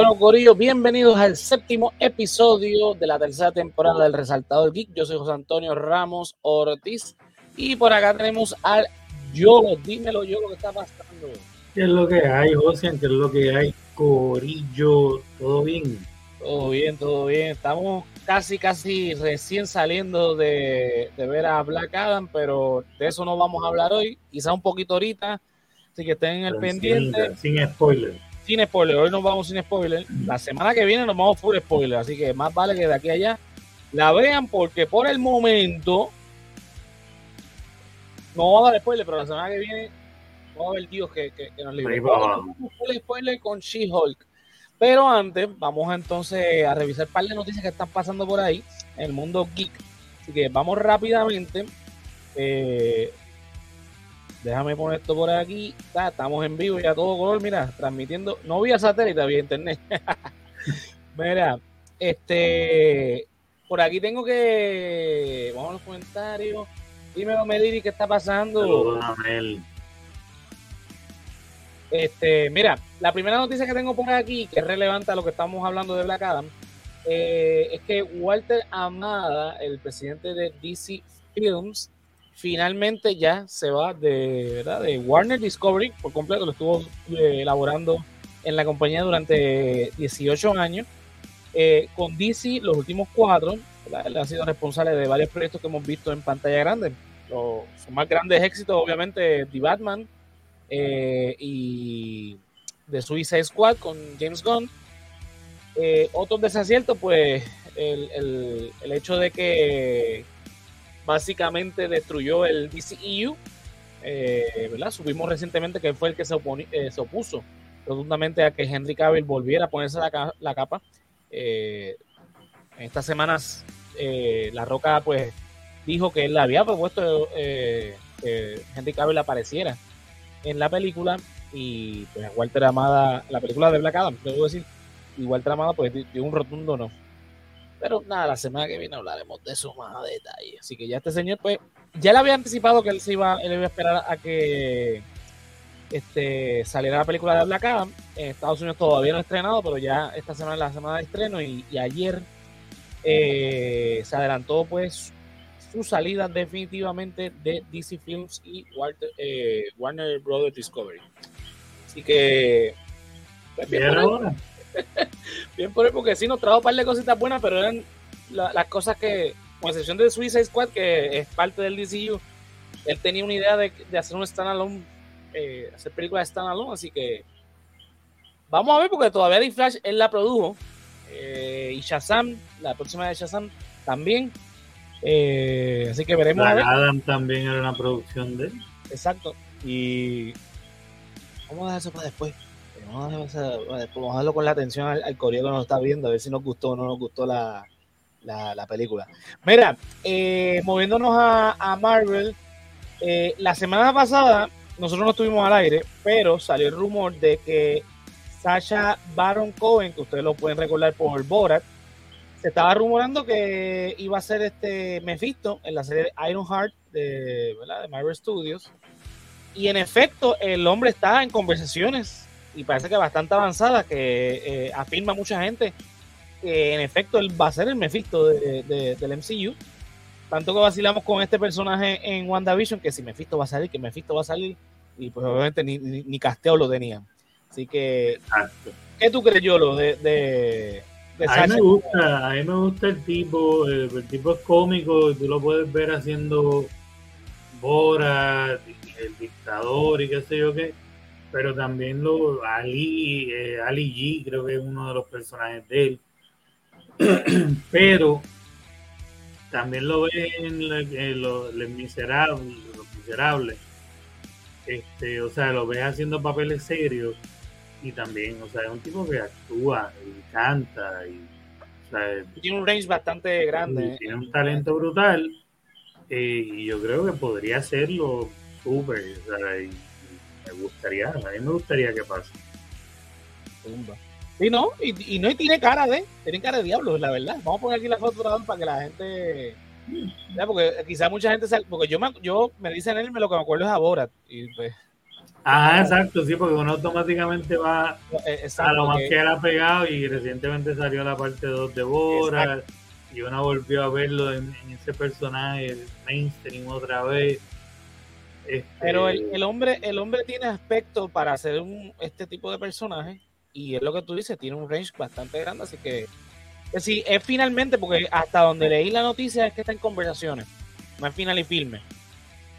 Bueno, Corillo, bienvenidos al séptimo episodio de la tercera temporada del Resaltador Geek. Yo soy José Antonio Ramos Ortiz y por acá tenemos al Yolo. Dímelo, Yolo, ¿qué está pasando? ¿Qué es lo que hay, José? ¿Qué es lo que hay, Corillo? ¿Todo bien? Todo bien, todo bien. Estamos casi, casi recién saliendo de, de ver a Black Adam, pero de eso no vamos a hablar hoy. Quizá un poquito ahorita, así que estén en el pendiente. Sin, sin spoiler sin spoiler. Hoy nos vamos sin spoiler. La semana que viene nos vamos full spoiler. Así que más vale que de aquí a allá la vean porque por el momento no va a dar spoiler, pero la semana que viene va a haber Dios que, que, nos libre. Full spoiler con She-Hulk. Pero antes, vamos entonces a revisar un par de noticias que están pasando por ahí en el mundo geek. Así que vamos rápidamente. Eh, Déjame poner esto por aquí. estamos en vivo y a todo color, mira, transmitiendo, no vía satélite, vía internet. mira, este, por aquí tengo que, vamos a los comentarios. Dime, Meliri, ¿qué está pasando? Este, mira, la primera noticia que tengo por aquí, que es relevante a lo que estamos hablando de Black Adam, eh, es que Walter Amada, el presidente de DC Films, finalmente ya se va de, ¿verdad? de Warner Discovery por completo, lo estuvo eh, elaborando en la compañía durante 18 años. Eh, con DC, los últimos cuatro, él ha sido responsable de varios proyectos que hemos visto en pantalla grande. Los, más grandes éxitos, obviamente, The Batman eh, y The Suicide Squad con James Gunn. otros desaciertos, pues el, el hecho de que básicamente destruyó el DCEU. Eh, ¿verdad? Supimos recientemente que fue el que se, eh, se opuso rotundamente a que Henry Cavill volviera a ponerse la, capa. Eh, en estas semanas, La Roca pues dijo que él había propuesto que Henry Cavill apareciera en la película y pues Walter Amada, la película de Black Adam, decir, y Walter Amada pues dio un rotundo no. Pero nada, la semana que viene hablaremos de eso más a detalle. Así que ya este señor, pues, ya le había anticipado que él se iba, él iba a esperar a que este, saliera la película de Black Adam. En Estados Unidos todavía no ha estrenado, pero ya esta semana es la semana de estreno y, ayer eh, se adelantó pues su salida definitivamente de DC Films y eh, Warner Brothers Discovery. Así que... Pues, bien. Bien por él, porque sí nos trajo un par de cositas buenas, pero eran las cosas que, con excepción de Suicide Squad, que es parte del DCU, él tenía una idea de, hacer un standalone, eh, hacer películas de standalone, así que vamos a ver, porque todavía The Flash él la produjo, eh, y Shazam, la próxima de Shazam también. Eh, así que veremos. Adam también era una producción de él. Exacto. Y vamos a dejar eso para después. Vamos a, dejarlo con la atención al, al que nos está viendo, a ver si nos gustó o no nos gustó la, película. Mira, eh, moviéndonos a, Marvel, eh, la semana pasada nosotros no estuvimos al aire, pero salió el rumor de que Sasha Baron Cohen, que ustedes lo pueden recordar por Borat, se estaba rumorando que iba a ser este Mephisto en la serie Ironheart de, de Marvel Studios. Y en efecto, el hombre está en conversaciones y parece que bastante avanzada, que eh, afirma mucha gente que en efecto él va a ser el Mephisto de, del MCU. Tanto que vacilamos con este personaje en WandaVision, que si Mephisto va a salir, que Mephisto va a salir, y pues obviamente ni, ni, casteo lo tenían. Así que, ¿qué tú crees, Yolo, de, de, a mí me gusta, a mí me gusta el tipo, el, tipo es cómico, tú lo puedes ver haciendo Bora, el dictador y qué sé yo qué pero también lo Ali, eh, Ali G creo que es uno de los personajes de él. pero también lo ven en, los miserables, los miserables. Este, o sea, lo ves haciendo papeles serios y también, o sea, es un tipo que actúa y canta y tiene un range bastante grande. Tiene un talento brutal eh, y yo creo que podría hacerlo súper. O sea, me gustaría, a mí me gustaría que pase. Sí, no, y, no tiene cara de, tiene cara de diablo, la verdad. Vamos a poner aquí la foto para que la gente, porque quizá mucha gente, porque yo me, yo me dicen él, lo que me acuerdo es a Borat, y pues, Ah, exacto, sí, porque uno automáticamente va Eh, a lo más que- ha pegado y recientemente salió la parte 2 de Bora y uno volvió a verlo en, en ese personaje, el mainstream otra vez. Este, Pero el, el hombre, el hombre tiene aspecto para hacer un, este tipo de personaje y es lo que tú dices, tiene un range bastante grande, así que es decir, es finalmente, porque hasta donde leí la noticia es que está en conversaciones, no es final y filme.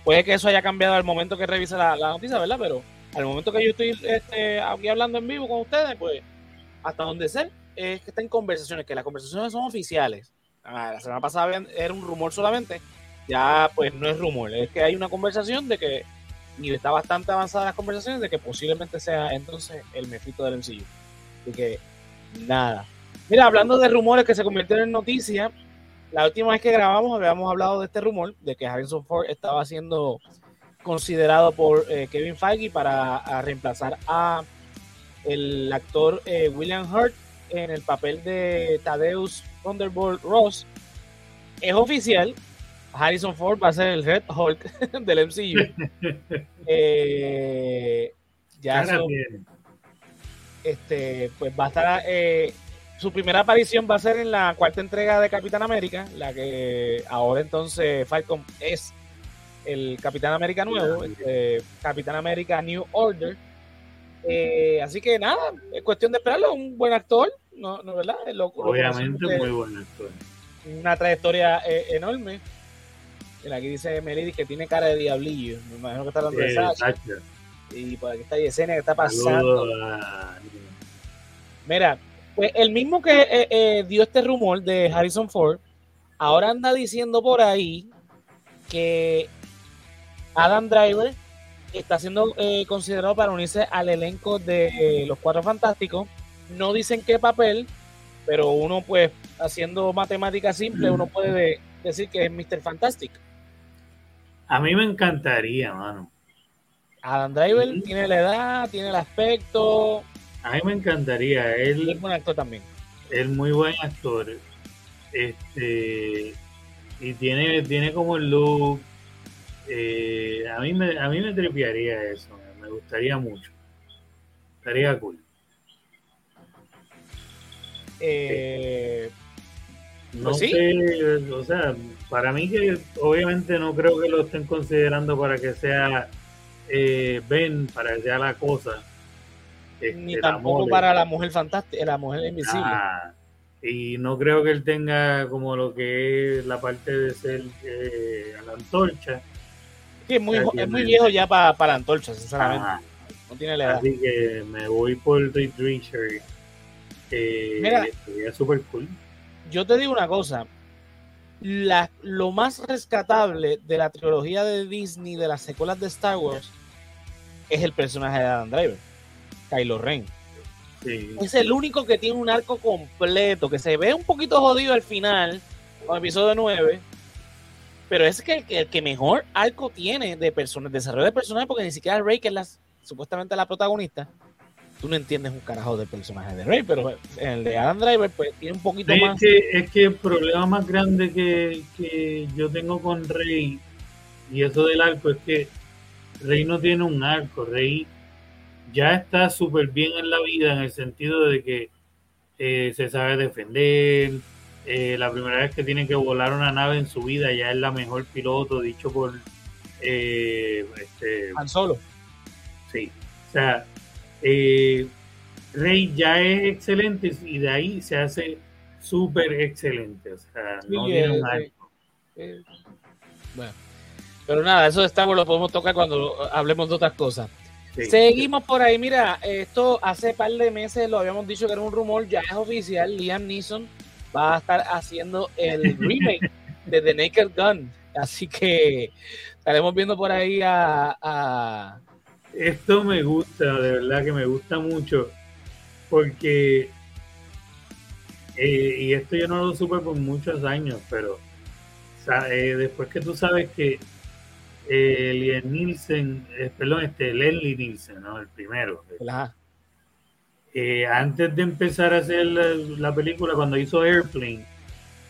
Puede que eso haya cambiado al momento que revisa la, la noticia, ¿verdad? Pero al momento que yo estoy este, aquí hablando en vivo con ustedes, pues hasta donde sé es que está en conversaciones, que las conversaciones son oficiales. Ah, La semana pasada era un rumor solamente, ya pues no es rumor, es que hay una conversación de que, y está bastante avanzada las conversaciones, de que posiblemente sea entonces el mefito del MCU. Así que nada. Mira, hablando de rumores que se convirtieron en noticia, la última vez que grabamos habíamos hablado de este rumor, de que Harrison Ford estaba siendo considerado por eh, Kevin Feige para reemplazar a el actor eh, William Hurt en el papel de Thaddeus Thunderbolt Ross. Es oficial, Harrison Ford va a ser el Red Hulk del MCU. Eh, ya tiene. este, pues va a estar eh, su primera aparición va a ser en la cuarta entrega de Capitán América, la que ahora entonces Falcon es el Capitán América nuevo, este, Capitán América New Order. Eh, así que nada, es cuestión de esperarlo, un buen actor, no, no verdad, Lo- Obviamente muy buen actor. una trayectoria eh, enorme. Mira, aquí dice Melody que tiene cara de diablillo. Me imagino que está hablando de Sacha. Y por aquí está Yesenia que está pasando. Mira, pues el mismo que eh, eh, dio este rumor de Harrison Ford, ahora anda diciendo por ahí que Adam Driver está siendo eh, considerado para unirse al elenco de Los Cuatro Fantásticos. No dicen qué papel, pero uno pues haciendo matemática simple, uno puede de- decir que es Mr. Fantastic. A mí me encantaría, mano. Adam Driver tiene la edad, tiene el aspecto, A mí me encantaría. y es Él buen actor también. es muy buen actor. Este y tiene, tiene como el look. eh, a mí me, a mí me tripearía eso. Me gustaría mucho. Estaría cool. Eh, No Pues sí. sé, o sea, para mí que obviamente no creo que lo estén considerando para que sea eh, Ben, para que sea la cosa. este, ni tampoco para la mujer fantástica, la mujer invisible. Ah, y no creo que él tenga como lo que es la parte de ser eh, a la antorcha. Sí, es muy, o sea, es muy viejo ya para la antorcha, sinceramente. Ah, no tiene la edad. así que me voy por Reed Richard. Eh, Mira. sería súper cool. Yo te digo una cosa. La, lo más rescatable de la trilogía de Disney, de las secuelas de Star Wars, es el personaje de Adam Driver, Kylo Ren. Sí. Es el único que tiene un arco completo, que se ve un poquito jodido al final, con el episodio 9, pero es que el, que el que mejor arco tiene de personas, desarrollo de personajes, porque ni siquiera Rey, que es la, supuestamente la protagonista, tú no entiendes un carajo del personaje de Rey, pero en el de Adam Driver, pues tiene un poquito Sí, es, más. que, es que el problema más grande que, que yo tengo con Rey y eso del arco es que Rey no tiene un arco. Rey ya está súper bien en la vida en el sentido de que eh, se sabe defender. eh, la primera vez que tiene que volar una nave en su vida ya es la mejor piloto, dicho por eh, este, Han Solo. Sí, o sea, eh, Rey ya es excelente y de ahí se hace súper excelente. O sea, no Sí, tiene eh, un sí. arco. Eh, bueno. Pero nada, eso de Star Wars lo podemos tocar cuando hablemos de otras cosas. Sí. Seguimos por ahí, mira, esto hace par de meses lo habíamos dicho que era un rumor, ya es oficial, Liam Neeson va a estar haciendo el remake de The Naked Gun, así que estaremos viendo por ahí a, a- Esto me gusta, de verdad que me gusta mucho, porque, eh, y esto yo no lo supe por muchos años, pero eh, después que tú sabes que eh, Nielsen, eh, perdón, este Leslie Nielsen, ¿no? El primero, antes de empezar a hacer la, la película, cuando hizo Airplane,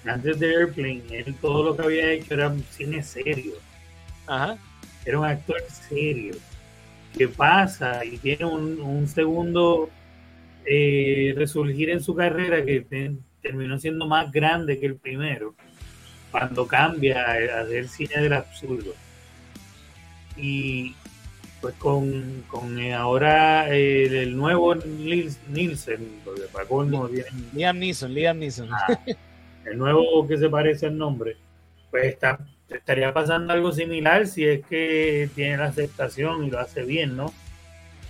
antes de Airplane, él todo lo que había hecho era cine serio, Ajá. era un actor serio. Que pasa y tiene un, segundo eh, resurgir en su carrera que terminó siendo más grande que el primero, cuando cambia a hacer cine del absurdo. Y pues con, con eh, ahora el nuevo Nielsen, porque para colmo Liam Neeson, Liam Neeson. Ah, el nuevo que se parece al nombre, pues está estaría pasando algo similar si es que tiene la aceptación y lo hace bien, ¿no?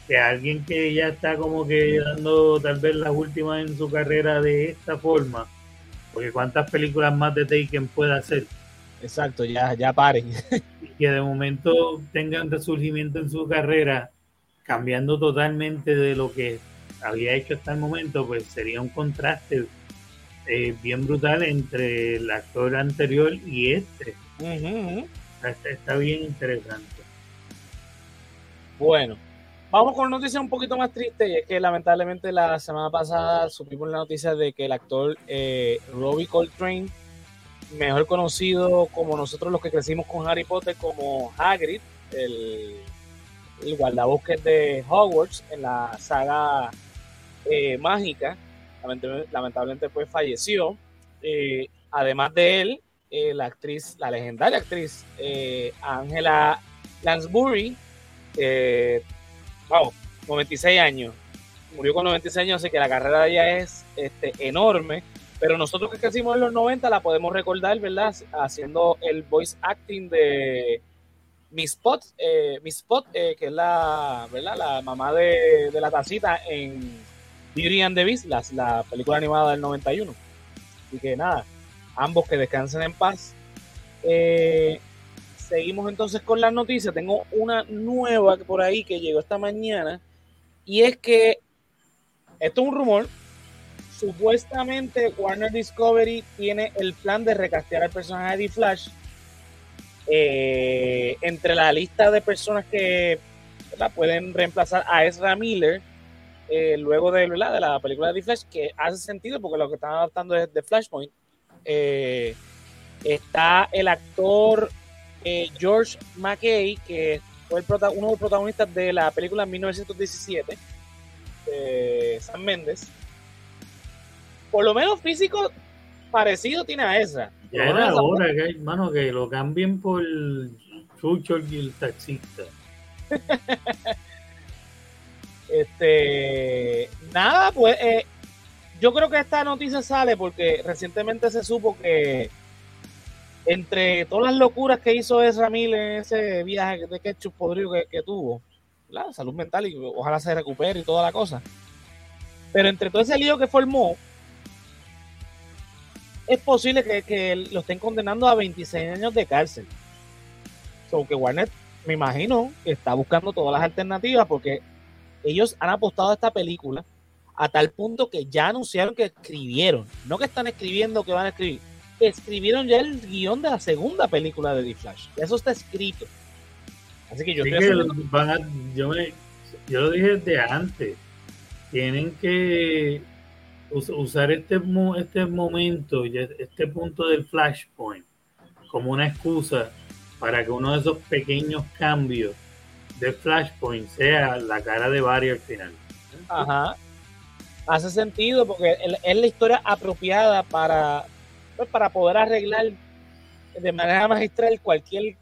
Que alguien que ya está como que dando tal vez las últimas en su carrera de esta forma, porque cuántas películas más de Taken puede hacer. Exacto, ya, ya paren. Y que de momento tengan resurgimiento en su carrera, cambiando totalmente de lo que había hecho hasta el momento, pues sería un contraste eh, bien brutal entre el actor anterior y este. Está, bien interesante. Bueno, vamos con noticias un poquito más tristes y es que lamentablemente la semana pasada supimos la noticia de que el actor eh, Robbie Coltrane, mejor conocido como nosotros los que crecimos con Harry Potter como Hagrid, el, el guardabosques de Hogwarts en la saga eh, mágica, lamentablemente pues falleció. Eh, además de él, eh, la actriz, la legendaria actriz eh, Angela Lansbury, wow, 96 años, murió con 96 años, así que la carrera de ella es este, enorme, pero nosotros que crecimos en los 90 la podemos recordar, ¿verdad? Haciendo el voice acting de Miss Spot, Miss Spot que es la, ¿verdad? La mamá de, de la tacita en Beauty and the Beast, la, película animada del 91. Así que nada, ambos que descansen en paz. Eh, seguimos entonces con las noticias. Tengo una nueva por ahí que llegó esta mañana. Y es que, esto es un rumor, supuestamente Warner Discovery tiene el plan de recastear al personaje de Flash. Eh, entre la lista de personas que la pueden reemplazar a Ezra Miller eh, luego de, de la película de The Flash, que hace sentido porque lo que están adaptando es de Flashpoint. Eh, está el actor eh, George McKay, que fue uno de los protagonistas de la película 1917, de Sam Méndez. Por lo menos físico parecido tiene a esa. Ya era hora, que, mano, que lo cambien por Chucho y el taxista. Este, nada, pues eh, yo creo que esta noticia sale porque recientemente se supo que entre todas las locuras que hizo Ezra Miller en ese viaje de ketchup podrido que, tuvo, la salud mental y ojalá se recupere y toda la cosa. Pero entre todo ese lío que formó, es posible que, lo estén condenando a 26 años de cárcel. So que Warner, me imagino, que está buscando todas las alternativas porque ellos han apostado a esta película a tal punto que ya anunciaron que escribieron, no que están escribiendo que van a escribir, escribieron ya el guion de la segunda película de The Flash. Eso está escrito. Así que yo, yo, lo dije desde antes. Tienen que usar este, este momento, este punto del flashpoint, como una excusa para que uno de esos pequeños cambios de Flashpoint sea la cara de Barry al final. Ajá. Hace sentido porque es la historia apropiada para, pues, para poder arreglar de manera magistral cualquier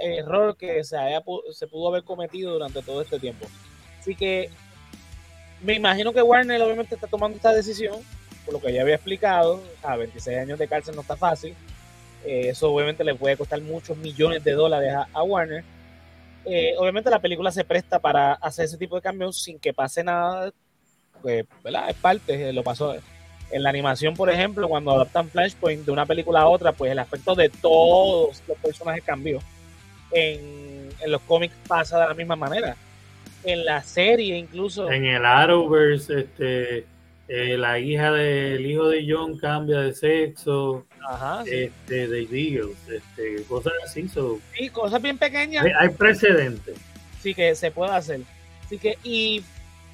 error que se, haya, se pudo haber cometido durante todo este tiempo. Así que me imagino que Warner obviamente está tomando esta decisión, por lo que ya había explicado, a 26 años de cárcel no está fácil. Eh, eso obviamente le puede costar muchos millones de dólares a Warner eh, obviamente la película se presta para hacer ese tipo de cambios sin que pase nada, pues, ¿verdad? Es parte, eh, lo pasó en la animación, por ejemplo, cuando adaptan Flashpoint de una película a otra, pues el aspecto de todos los personajes cambió. En, en los cómics pasa de la misma manera. En la serie incluso... En el Arrowverse, este, eh, la hija del hijo de John cambia de sexo, este, de Eagles, este, cosas así. sí, cosas bien pequeñas. Hay, precedentes. Sí, que se puede hacer. Así que, y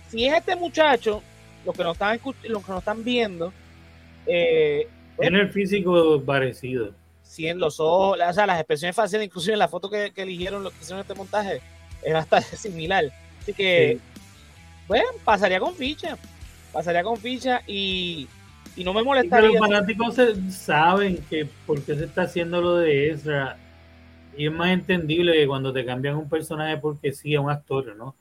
si es este muchacho, los que nos están, los que nos están viendo, eh, tiene el físico parecido. Sí, en los ojos, o sea, las expresiones faciales, inclusive en la foto que, eligieron los que hicieron este montaje, es bastante similar. Así que, bueno, pasaría con ficha. Pasaría con ficha y, y no me molestaría. los fanáticos saben que por qué se está haciendo lo de Ezra. Y es más entendible que cuando te cambian un personaje porque sí, es un actor, ¿no?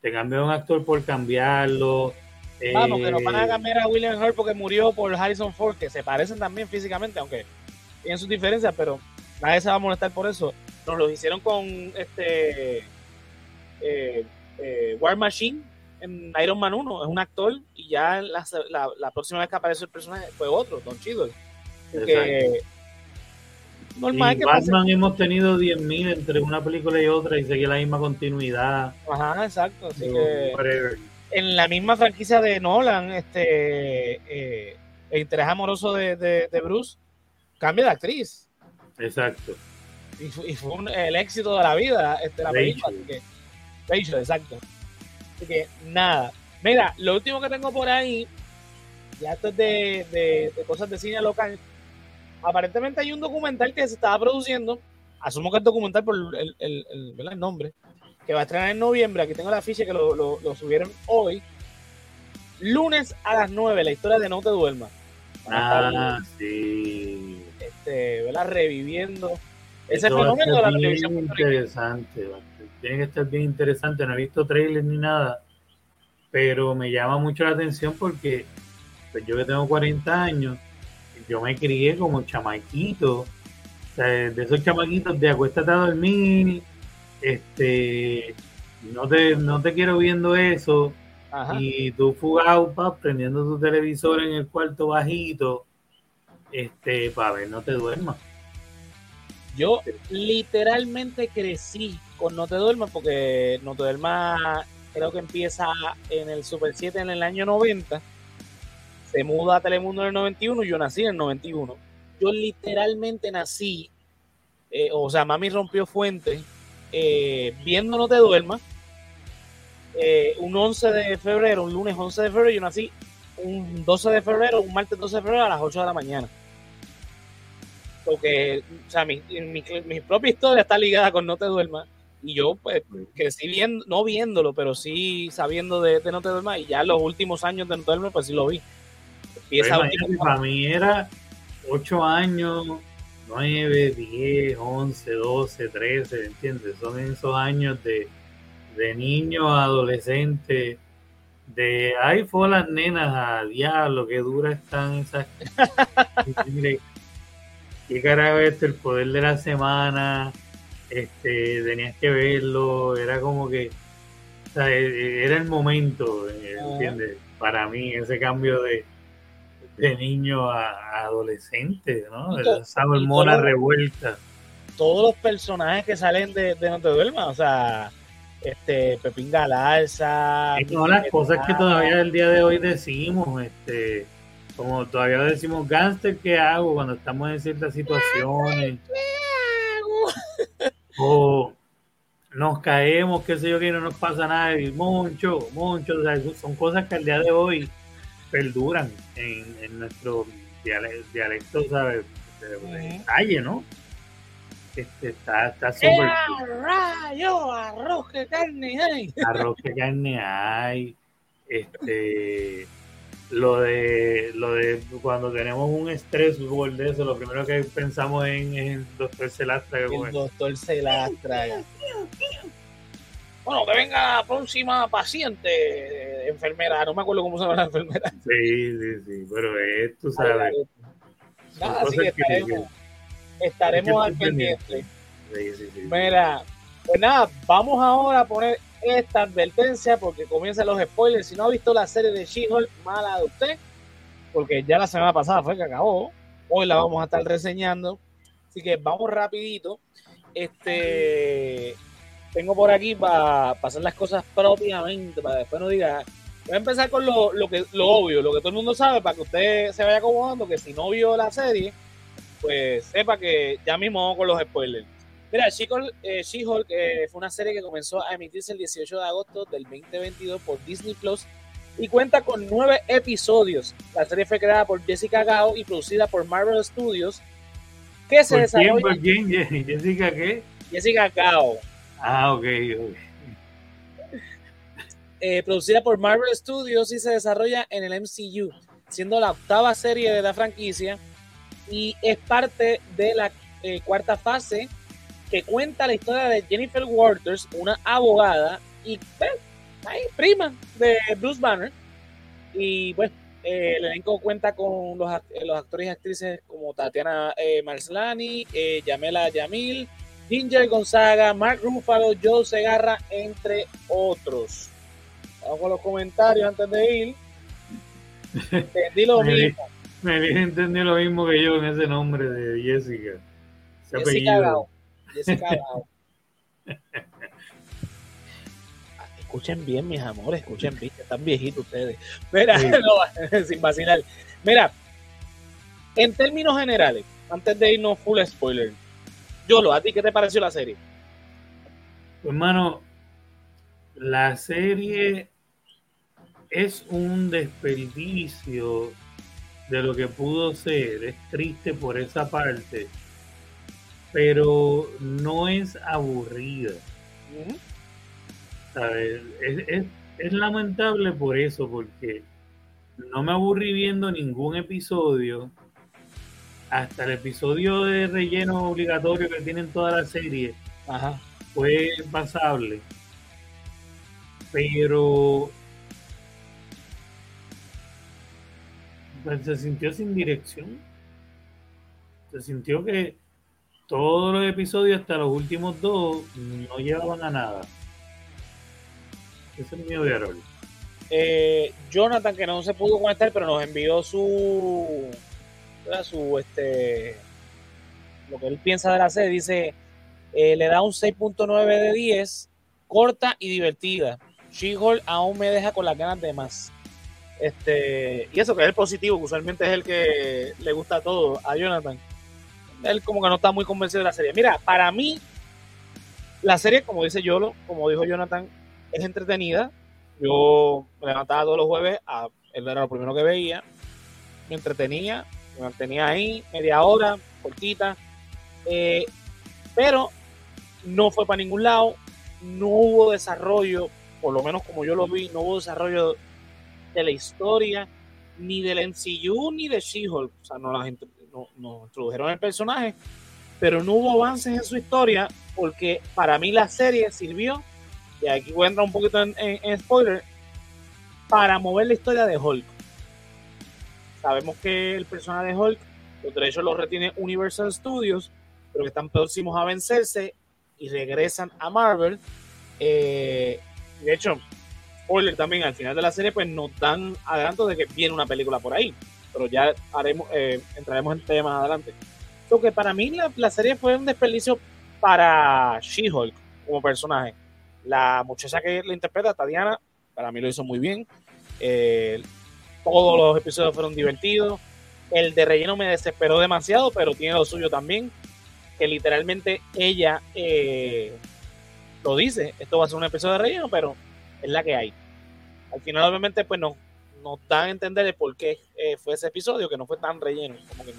Te cambian un actor por cambiarlo. Vamos, que no van a eh, cambiar a William Hurt porque murió por Harrison Ford, que se parecen también físicamente, aunque tienen sus diferencias, pero nadie se va a molestar por eso. Nos lo hicieron con este eh, eh, War Machine en Iron Man 1, es un actor y ya la, la, próxima vez que apareció el personaje fue otro, Don Cheadle. Normal y que Batman hemos tenido 10.000 entre una película y otra y seguía la misma continuidad. Ajá, exacto. Así que en la misma franquicia de Nolan, este eh, el interés amoroso de, de, Bruce cambia de actriz. Exacto. Y, fue el éxito de la vida, este, la película. exacto. Así que nada. Mira, lo último que tengo por ahí, ya esto es de, de, cosas de cine local. Aparentemente hay un documental que se estaba produciendo. Asumo que es documental por el, el, el, el nombre que va a estrenar en noviembre. Aquí tengo la ficha que lo, lo, subieron hoy. Lunes a las 9, la historia de No Te Duermas. Ah, sí. Este, ¿verdad? Reviviendo ese fenómeno de la televisión. interesante, tiene que estar bien interesante. No he visto trailers ni nada, pero me llama mucho la atención porque pues yo que tengo 40 años, yo me crié como chamaquito. O sea, de esos chamaquitos de acuéstate a dormir, este, no te, no te quiero viendo eso. Y tú fugado, pa, prendiendo tu televisor en el cuarto bajito, este, para ver, no te duermas. Yo literalmente crecí con No te duermas porque No te duermas creo que empieza en el Super 7 en el año 90. Se muda a Telemundo en el 91 y yo nací en el 91. Yo literalmente nací, eh, o sea, mami rompió fuente eh, viendo No Te Duermas, eh, un 11 de febrero, un lunes 11 de febrero, yo nací un 12 de febrero, un martes 12 de febrero a las 8 de la mañana. Porque, o sea, mi, mi, propia historia está ligada con No Te Duermas. Y yo, pues, crecí viendo, no viéndolo, pero sí sabiendo de, No Te Duermas. Y ya los últimos años de No Te Duermas, pues sí lo vi. Para mí era 8 años, 9, 10, 11, 12, 13, ¿entiendes? Son esos años de, de niño a adolescente, de ay, fue las nenas a diablo, que dura están esas. qué carajo este, el poder de la semana, este, tenías que verlo, era como que, o sea, e, e, era el momento, ¿entiendes? Para mí, ese cambio de de niño a, adolescente, ¿no? Esa hormona revuelta. Todos los personajes que salen de, de No Te Duermas, o sea, este Pepín Galarza. Y todas las cosas que todavía el día de hoy decimos, este, como todavía decimos, gánster, ¿qué hago cuando estamos en ciertas situaciones? ¿Qué hago? o nos caemos, qué sé yo, que no nos pasa nada, y mucho, mucho, o sea, son cosas que al día de hoy perduran en, en nuestro dialecto, ¿sabes? De, calle, ¿no? Este, está está súper. rayo! ¡Arroz que carne hay! Arroz que carne hay. Este. Lo de, lo de cuando tenemos un estrés de eso, lo primero que pensamos en, es el doctor Celastra. El doctor Celastra. Bueno, que venga la próxima paciente, enfermera, no me acuerdo cómo se llama la enfermera. Sí, sí, sí, pero es, tú sabes. Nada, así que estaremos, estaremos al pendiente. Sí, sí, sí. Mira, pues nada, vamos ahora a poner esta advertencia porque comienzan los spoilers. Si no ha visto la serie de She-Hulk, mala de usted, porque ya la semana pasada fue que acabó. Hoy la vamos a estar reseñando. Así que vamos rapidito. Este, tengo por aquí para hacer las cosas propiamente, para después no diga. Voy a empezar con lo, que, lo obvio, lo que todo el mundo sabe, para que usted se vaya acomodando, que si no vio la serie, pues sepa que ya mismo vamos con los spoilers. Mira, She-Hulk eh, eh, fue una serie que comenzó a emitirse el 18 de agosto del 2022 por Disney Plus y cuenta con nueve episodios. La serie fue creada por Jessica Gao y producida por Marvel Studios. ¿Qué se desarrolla? Quién, ¿Jessica qué? Jessica Gao. Ah, ok, eh, producida por Marvel Studios y se desarrolla en el MCU, siendo la octava serie de la franquicia y es parte de la eh, cuarta fase que cuenta la historia de Jennifer Waters, una abogada y prima de Bruce Banner. Y bueno, eh, el elenco cuenta con los, actores y actrices como Tatiana Marslani, Yamela Yamil, Ginger Gonzaga, Mark Ruffalo, Joe Segarra, entre otros. Vamos con los comentarios antes de ir. Entendí lo mismo. Me viene entendió lo mismo que yo en ese nombre de Jessica. Ese Jessica Jessica escuchen bien, mis amores, escuchen bien, están viejitos ustedes. Mira, sin vacilar. Mira, en términos generales, antes de irnos full spoiler, Yolo, ¿a ti qué te pareció la serie? Hermano, la serie es un desperdicio de lo que pudo ser. Es triste por esa parte, pero no es aburrida. Es, lamentable por eso, porque no me aburrí viendo ningún episodio. Hasta el episodio de relleno obligatorio que tienen toda la serie fue pasable. Pero Pues, se sintió sin dirección. Se sintió que todos los episodios, hasta los últimos dos, no llevaban a nada. Ese es mi de eh, Jonathan, que no se pudo conectar, pero nos envió su. Su este lo que él piensa de la serie. Dice: eh, le da un 6.9 de 10, corta y divertida. She-Hulk aún me deja con las ganas de más. Este, y eso que es el positivo, que usualmente es el que le gusta todo a Jonathan. Él como que no está muy convencido de la serie. Mira, para mí, la serie, como dice Yolo, como dijo Jonathan, es entretenida. Yo me levantaba todos los jueves, a, él era lo primero que veía, me entretenía, me mantenía ahí media hora, cortita, eh, pero no fue para ningún lado, no hubo desarrollo, por lo menos como yo lo vi, no hubo desarrollo de la historia, ni del MCU, ni de She-Hulk. O sea, no la gente no, introdujeron el personaje, pero no hubo avances en su historia, porque para mí la serie sirvió, y aquí voy a entrar un poquito en, spoiler, para mover la historia de Hulk. Sabemos que el personaje de Hulk, los derechos los retiene Universal Studios, pero que están próximos a vencerse y regresan a Marvel. Eh, de hecho, spoiler también, al final de la serie, pues nos dan adelanto de que viene una película por ahí. Pero ya haremos, eh, entraremos en temas adelante. Lo que para mí la, serie fue un desperdicio para She-Hulk como personaje. La muchacha que la interpreta, Tatiana, para mí lo hizo muy bien. Eh, todos los episodios fueron divertidos. El de relleno me desesperó demasiado, pero tiene lo suyo también. Que literalmente ella eh, lo dice. Esto va a ser un episodio de relleno, pero es la que hay. Al final, obviamente, pues nos, nos dan a entender el por qué eh, fue ese episodio, que no fue tan relleno, como que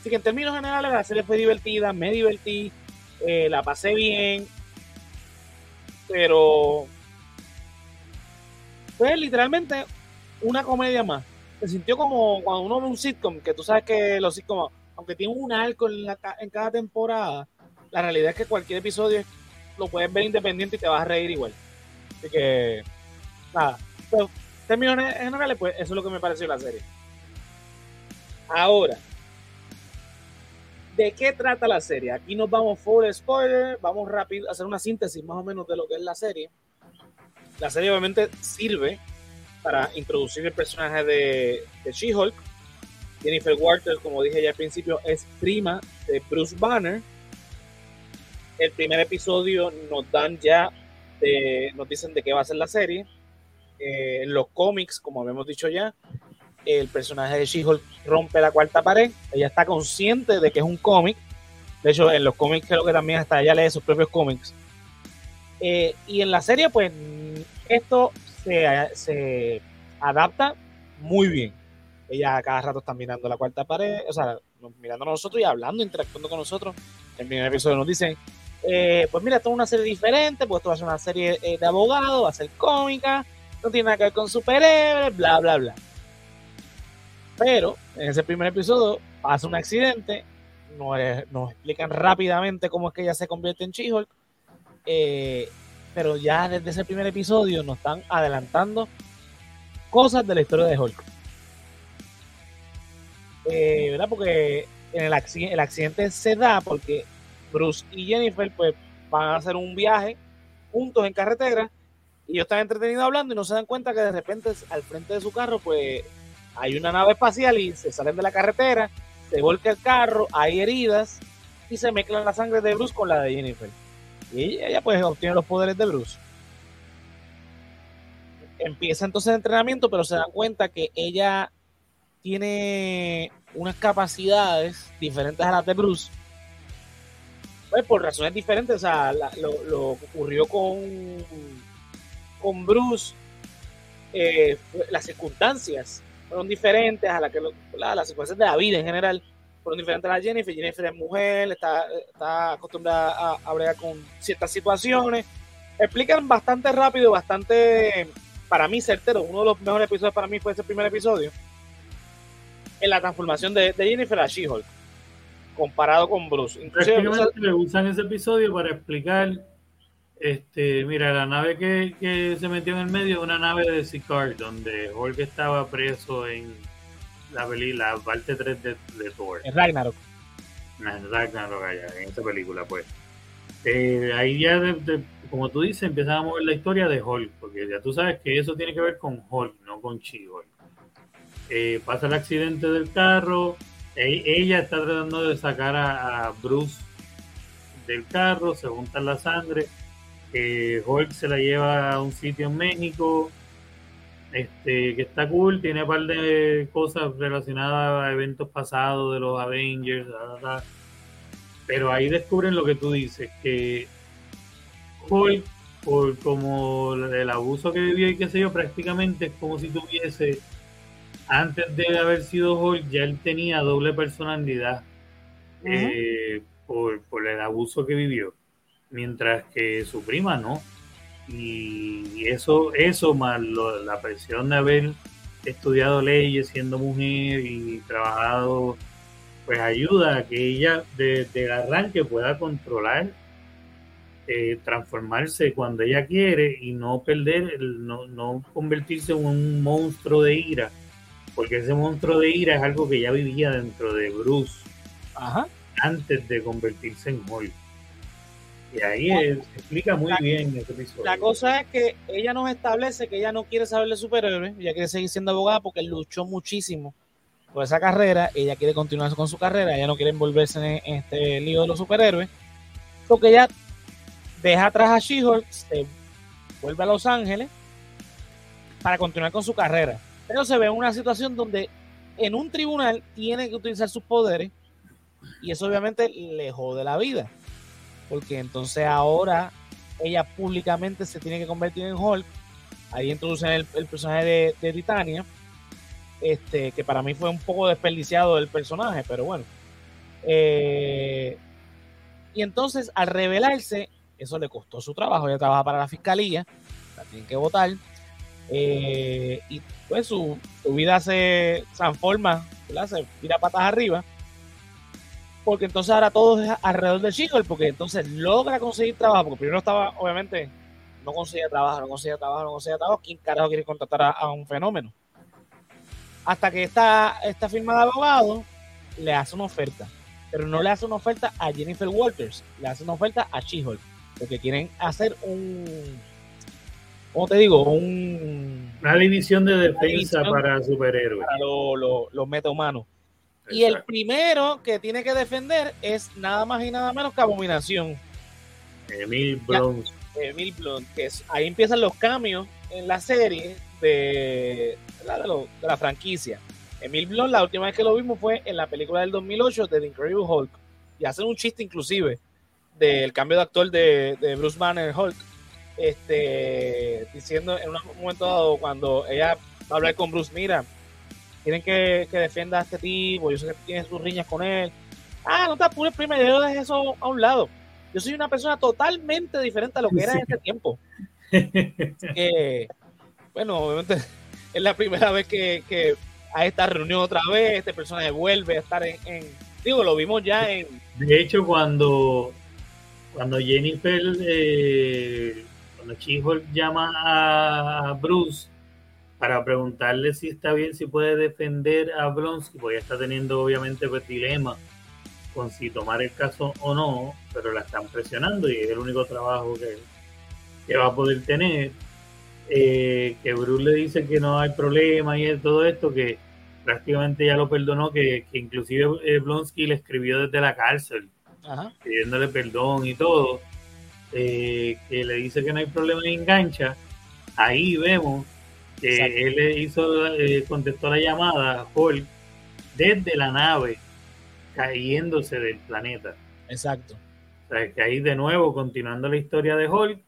Así que en términos generales, la serie fue divertida, me divertí, eh, la pasé bien, pero fue literalmente una comedia más. Se sintió como cuando uno ve un sitcom, que tú sabes que los sitcoms, aunque tienen un arco en, cada temporada, la realidad es que cualquier episodio lo puedes ver independiente y te vas a reír igual. Así que, nada. Pero, términos generales, pues eso es lo que me pareció la serie. Ahora, ¿de qué trata la serie? Aquí nos vamos full spoiler, vamos rápido a hacer una síntesis más o menos de lo que es la serie. La serie obviamente sirve para introducir el personaje de, de She-Hulk. Jennifer Walters, como dije ya al principio, es prima de Bruce Banner. El primer episodio nos dan ya nos dicen de qué va a ser la serie. Eh, en los cómics, como habíamos dicho ya, el personaje de She-Hulk rompe la cuarta pared. Ella está consciente de que es un cómic. De hecho, en los cómics creo que también hasta ella lee sus propios cómics. Eh, y en la serie, pues, esto se, adapta muy bien. Ella cada rato está mirando la cuarta pared, o sea, mirando a nosotros y hablando, interactuando con nosotros. En el primer episodio nos dicen, eh, pues mira, esto es una serie diferente, pues esto va a ser una serie eh, de abogados, va a ser cómica, no tiene nada que ver con superhéroes, bla, bla, bla. Pero en ese primer episodio pasa un accidente, nos, nos explican rápidamente cómo es que ella se convierte en She-Hulk. Eh, pero ya desde ese primer episodio nos están adelantando cosas de la historia de Hulk. Eh, ¿Verdad? Porque en el, accidente, el accidente se da porque Bruce y Jennifer pues van a hacer un viaje juntos en carretera y ellos están entretenidos hablando y no se dan cuenta que de repente al frente de su carro pues hay una nave espacial y se salen de la carretera, se volca el carro, hay heridas y se mezclan la sangre de Bruce con la de Jennifer. Y ella pues obtiene los poderes de Bruce. Empieza entonces el entrenamiento, pero se dan cuenta que ella tiene unas capacidades diferentes a las de Bruce. Pues por razones diferentes, o sea, lo, que ocurrió con, con Bruce, eh, las circunstancias fueron diferentes a la que las circunstancias de la vida en general fueron diferentes a la Jennifer. Jennifer es mujer, está, está acostumbrada a, a bregar con ciertas situaciones. Explican bastante rápido, bastante, para mí, certero. Uno de los mejores episodios para mí fue ese primer episodio. En la transformación de, Jennifer a She-Hulk, comparado con Bruce. Inclusive, usan ese episodio para explicar este, mira, la nave que, se metió en el medio es una nave de Sicard, donde Hulk estaba preso en la, peli, la parte 3 de, Thor. En Ragnarok. En Ragnarok, en esa película, pues. Eh, ahí ya, como tú dices, empezamos a ver la historia de Hulk, porque ya tú sabes que eso tiene que ver con Hulk, no con She-Hulk. Eh, pasa el accidente del carro, e, ella está tratando de sacar a, Bruce del carro, se junta la sangre, eh, Hulk se la lleva a un sitio en México, este, que está cool, tiene un par de cosas relacionadas a eventos pasados de los Avengers, pero ahí descubren lo que tú dices, que Hulk, por como el abuso que vivió y qué sé yo, prácticamente es como si tuviese, antes de haber sido Hulk, ya él tenía doble personalidad eh, por, por el abuso que vivió, mientras que su prima no y eso, eso más la presión de haber estudiado leyes siendo mujer y trabajado, pues ayuda a que ella desde el arranque pueda controlar, eh, transformarse cuando ella quiere y no perder, no, no convertirse en un monstruo de ira, porque ese monstruo de ira es algo que ya vivía dentro de Bruce antes de convertirse en Hulk. Y ahí explica muy bien ese episodio. La cosa es que ella nos establece que ella no quiere saber de superhéroes, ella quiere seguir siendo abogada porque luchó muchísimo por esa carrera, ella quiere continuar con su carrera, ella no quiere envolverse en, este lío de los superhéroes, porque ella deja atrás a She-Hulk, se vuelve a Los Ángeles para continuar con su carrera. Pero se ve en una situación donde en un tribunal tiene que utilizar sus poderes y eso obviamente le jode la vida porque entonces ahora ella públicamente se tiene que convertir en Hulk. Ahí introducen el, personaje de, Titania, este, que para mí fue un poco desperdiciado el personaje, pero bueno. Eh, y entonces, al revelarse, eso le costó su trabajo. Ella trabaja para la fiscalía, la tienen que votar. Eh, y pues su, vida se transforma, se tira patas arriba porque entonces ahora todo es alrededor de Chico, porque entonces logra conseguir trabajo, porque primero estaba, obviamente, no conseguía trabajo, no conseguía trabajo, no conseguía trabajo, ¿quién carajo quiere contratar a, un fenómeno? Hasta que esta, esta firma de abogado le hace una oferta, pero no le hace una oferta a Jennifer Walters, le hace una oferta a She-Hulk, porque quieren hacer un, ¿cómo te digo? Un, una división de defensa para superhéroes. Para los lo, metahumanos. Y el primero que tiene que defender es nada más y nada menos que Abominación. Emil Blunt. Emil Blunt, que es, ahí empiezan los cambios en la serie de, de, la franquicia. Emil Blunt, la última vez que lo vimos fue en la película del 2008 de The Incredible Hulk. Y hacen un chiste inclusive del cambio de actor de, de Bruce Banner Hulk. Este, diciendo en un momento dado cuando ella va a hablar con Bruce, mira, quieren que, que, defienda a este tipo, yo sé que tienes sus riñas con él. Ah, no te apures primero, yo dejo eso a un lado. Yo soy una persona totalmente diferente a lo que era en ese tiempo. que, bueno, obviamente es la primera vez que, que a esta reunión otra vez, este personaje vuelve a estar en, digo, lo vimos ya en... De hecho, cuando, cuando Jennifer, eh, cuando Chico llama a Bruce para preguntarle si está bien, si puede defender a Blonsky, porque ya está teniendo obviamente pues dilema con si tomar el caso o no, pero la están presionando y es el único trabajo que, que va a poder tener. Eh, que Bruce le dice que no hay problema y todo esto, que prácticamente ya lo perdonó, que, inclusive eh, Blonsky le escribió desde la cárcel, pidiéndole perdón y todo, eh, que le dice que no hay problema y engancha, ahí vemos que él hizo, contestó la llamada a Hulk desde la nave, cayéndose del planeta. Exacto. O sea, que ahí de nuevo, continuando la historia de Hulk,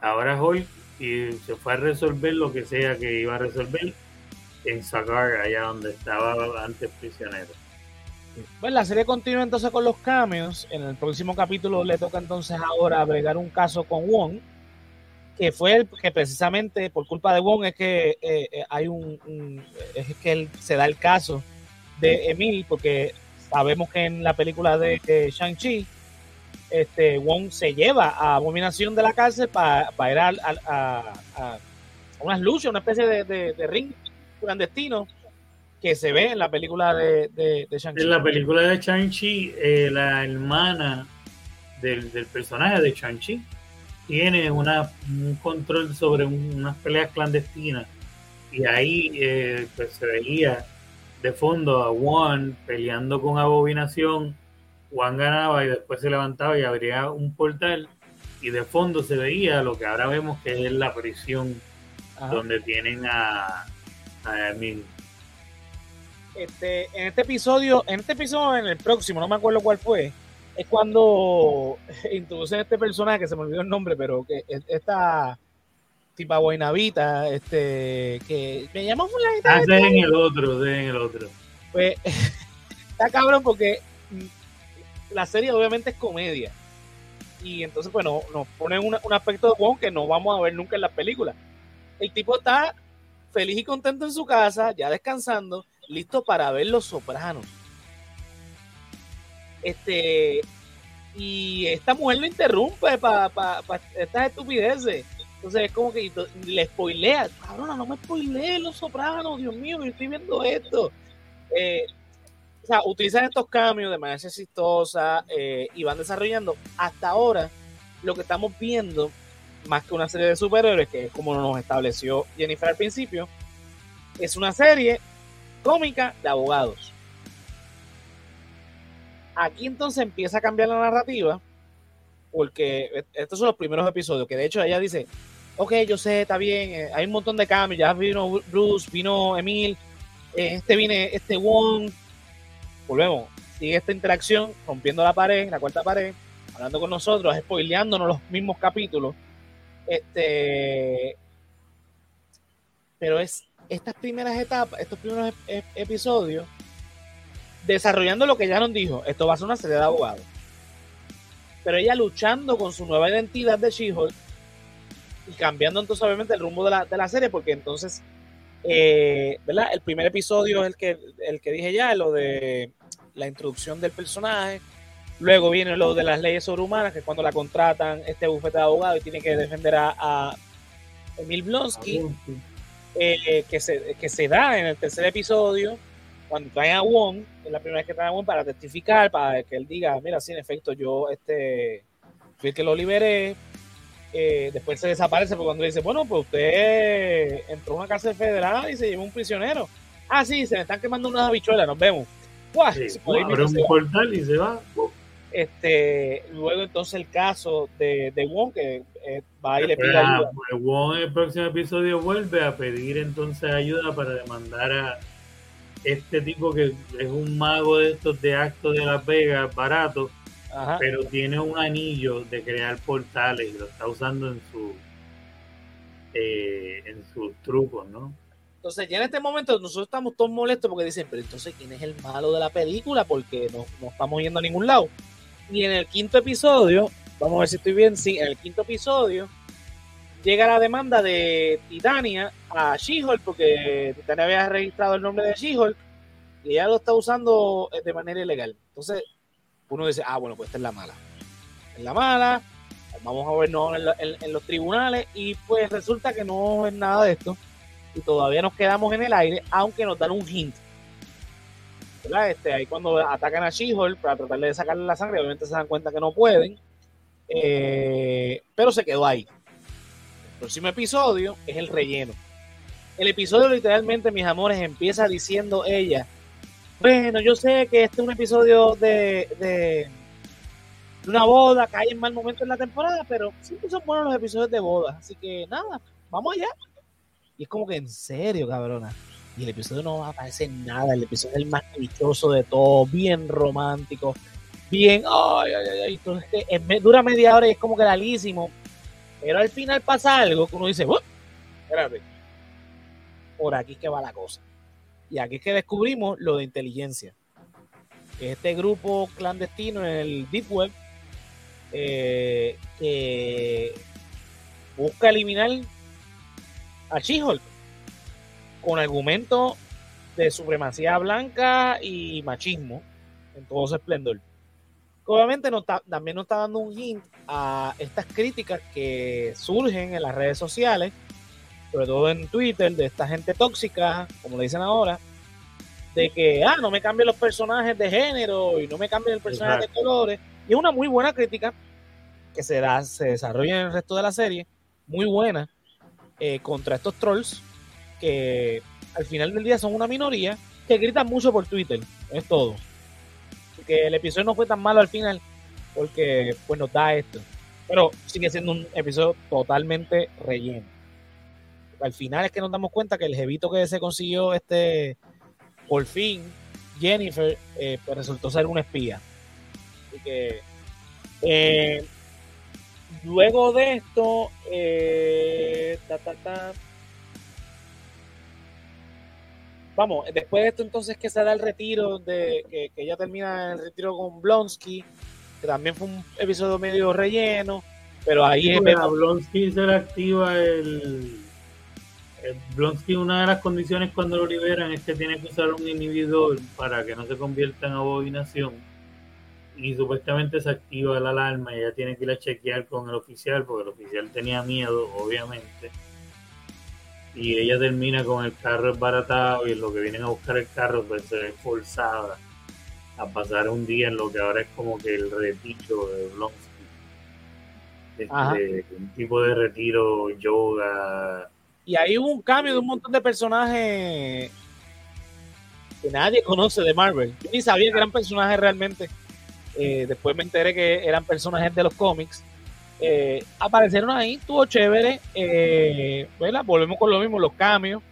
ahora Hulk y se fue a resolver lo que sea que iba a resolver en Sagar, allá donde estaba antes prisionero. Bueno, la serie continúa entonces con los cambios. En el próximo capítulo le toca entonces ahora agregar un caso con Wong, que fue el que precisamente por culpa de Wong es que eh, eh, hay un, es que él, se da el caso de Emil, porque sabemos que en la película de Shang-Chi este, Wong se lleva a Abominación de la cárcel para ir a, a, unas luces, una especie de, ring clandestino que se ve en la película de, de, Shang-Chi. En la película de Shang-Chi, eh, la hermana del, personaje de Shang-Chi tiene una, un control sobre unas peleas clandestinas. Y ahí eh, pues se veía de fondo a Wong peleando con Abominación. Juan ganaba y después se levantaba y abría un portal. Y de fondo se veía lo que ahora vemos que es la prisión donde tienen a, a Emil. Este, en este episodio, en este episodio, en el próximo, no me acuerdo cuál fue, es cuando introducen este personaje que se me olvidó el nombre, pero que esta tipa Guaynavita, este, que me llama fulanita. Ah, en el otro, en el otro. Pues está cabrón porque la serie obviamente es comedia. Y entonces, bueno, nos ponen un aspecto de Wong que no vamos a ver nunca en la película. El tipo está feliz y contento en su casa, ya descansando, listo para ver Los Sopranos. Este, y esta mujer lo interrumpe para estas estupideces. Entonces es como que le spoilea, cabrona, no me spoilees Los Sopranos, Dios mío, yo estoy viendo esto. Eh, o sea, utilizan estos cambios de manera exitosa eh, y van desarrollando hasta ahora lo que estamos viendo, más que una serie de superhéroes, que es como nos estableció Jennifer al principio, es una serie cómica de abogados. Aquí entonces empieza a cambiar la narrativa, porque estos son los primeros episodios, que de hecho ella dice, ok, yo sé, está bien, eh, hay un montón de cambios, ya vino Bruce, vino Emil, eh, este viene, este Wong, volvemos, sigue esta interacción, rompiendo la pared, la cuarta pared, hablando con nosotros, spoileándonos los mismos capítulos. Este, pero es estas primeras etapas, estos primeros episodios, desarrollando lo que ya nos dijo, esto va a ser una serie de abogados. Pero ella luchando con su nueva identidad de She-Hulk y cambiando entonces obviamente el rumbo de la, de la serie, porque entonces, eh, ¿verdad? El primer episodio es el que, el que dije ya, lo de la introducción del personaje. Luego viene lo de las leyes sobrehumanas, que es cuando la contratan este bufete de abogados y tiene que defender a, Emil Blonsky, eh, que, se, que se da en el tercer episodio, cuando traen a Wong, es la primera vez que traen a Wong para testificar, para que él diga, mira, sí, en efecto, yo este, fui el que lo liberé. Eh, después se desaparece porque cuando dice, bueno, pues usted entró a una cárcel federal y se llevó un prisionero. Ah, sí, se me están quemando unas habichuelas, nos vemos un portal y se va. Este, luego entonces el caso de, de Wong que eh, va y le pide ayuda. Pues Wong en el próximo episodio vuelve a pedir entonces ayuda para demandar a este tipo que es un mago de estos de actos de Las Vegas, barato, pero tiene un anillo de crear portales y lo está usando en su eh, en sus trucos, ¿no? Entonces, ya en este momento nosotros estamos todos molestos porque dicen, pero entonces, ¿quién es el malo de la película? Porque no, no estamos yendo a ningún lado. Y en el quinto episodio, vamos a ver si estoy bien, sí, en el quinto episodio, llega la demanda de Titania a She-Hulk, porque Titania había registrado el nombre de She-Hulk y ella lo está usando eh, de manera ilegal. Entonces, uno dice, ah, bueno, pues esta es la mala. Es la mala, vamos a vernos en, en, los tribunales y pues resulta que no es nada de esto y todavía nos quedamos en el aire, aunque nos dan un hint. Este, ahí cuando atacan a She-Hulk para tratar de sacarle la sangre, obviamente se dan cuenta que no pueden, eh, pero se quedó ahí. Próximo episodio es el relleno. El episodio literalmente, mis amores, empieza diciendo ella, bueno, yo sé que este es un episodio de, de, una boda, cae en mal momento en la temporada, pero siempre son buenos los episodios de boda. Así que nada, vamos allá. Y es como que en serio, cabrona. Y el episodio no aparece nada. El episodio es el más dichoso de todo, bien romántico, bien. Ay, ay, ay. Entonces, dura media hora y es como que lalísimo. Pero al final pasa algo que uno dice, espérate. Por aquí es que va la cosa. Y aquí es que descubrimos lo de inteligencia. Este grupo clandestino en el Deep Web eh, que busca eliminar a She-Hulk con argumentos de supremacía blanca y machismo en todo su esplendor. Obviamente también nos está dando un hint a estas críticas que surgen en las redes sociales sobre todo en Twitter, de esta gente tóxica, como le dicen ahora, de que, ah, no me cambien los personajes de género y no me cambien el personaje de colores. Y es una muy buena crítica que se, da, se desarrolla en el resto de la serie, muy buena, eh, contra estos trolls que al final del día son una minoría que gritan mucho por Twitter, es todo. Que el episodio no fue tan malo al final porque pues nos da esto. Pero sigue siendo un episodio totalmente relleno al final es que nos damos cuenta que el jevito que se consiguió este, por fin, Jennifer, eh, pues resultó ser una espía. Así que, eh, luego de esto, eh, vamos, después de esto entonces que se da el retiro, de que, ella termina el retiro con Blonsky, que también fue un episodio medio relleno, pero ahí es... A Blonsky se le activa el Blonsky, una de las condiciones cuando lo liberan es que tiene que usar un inhibidor para que no se convierta en abominación. Y supuestamente se activa la alarma y ella tiene que ir a chequear con el oficial, porque el oficial tenía miedo, obviamente. Y ella termina con el carro esbaratado y en lo que vienen a buscar el carro, pues se ve forzada a pasar un día en lo que ahora es como que el retiro de Blonsky. Este, un tipo de retiro, yoga, y ahí hubo un cambio de un montón de personajes que nadie conoce de Marvel. Yo ni sabía que eran personajes realmente. Eh, después me enteré que eran personajes de los cómics. Eh, aparecieron ahí, estuvo chévere. Eh, Volvemos con lo mismo, los cambios.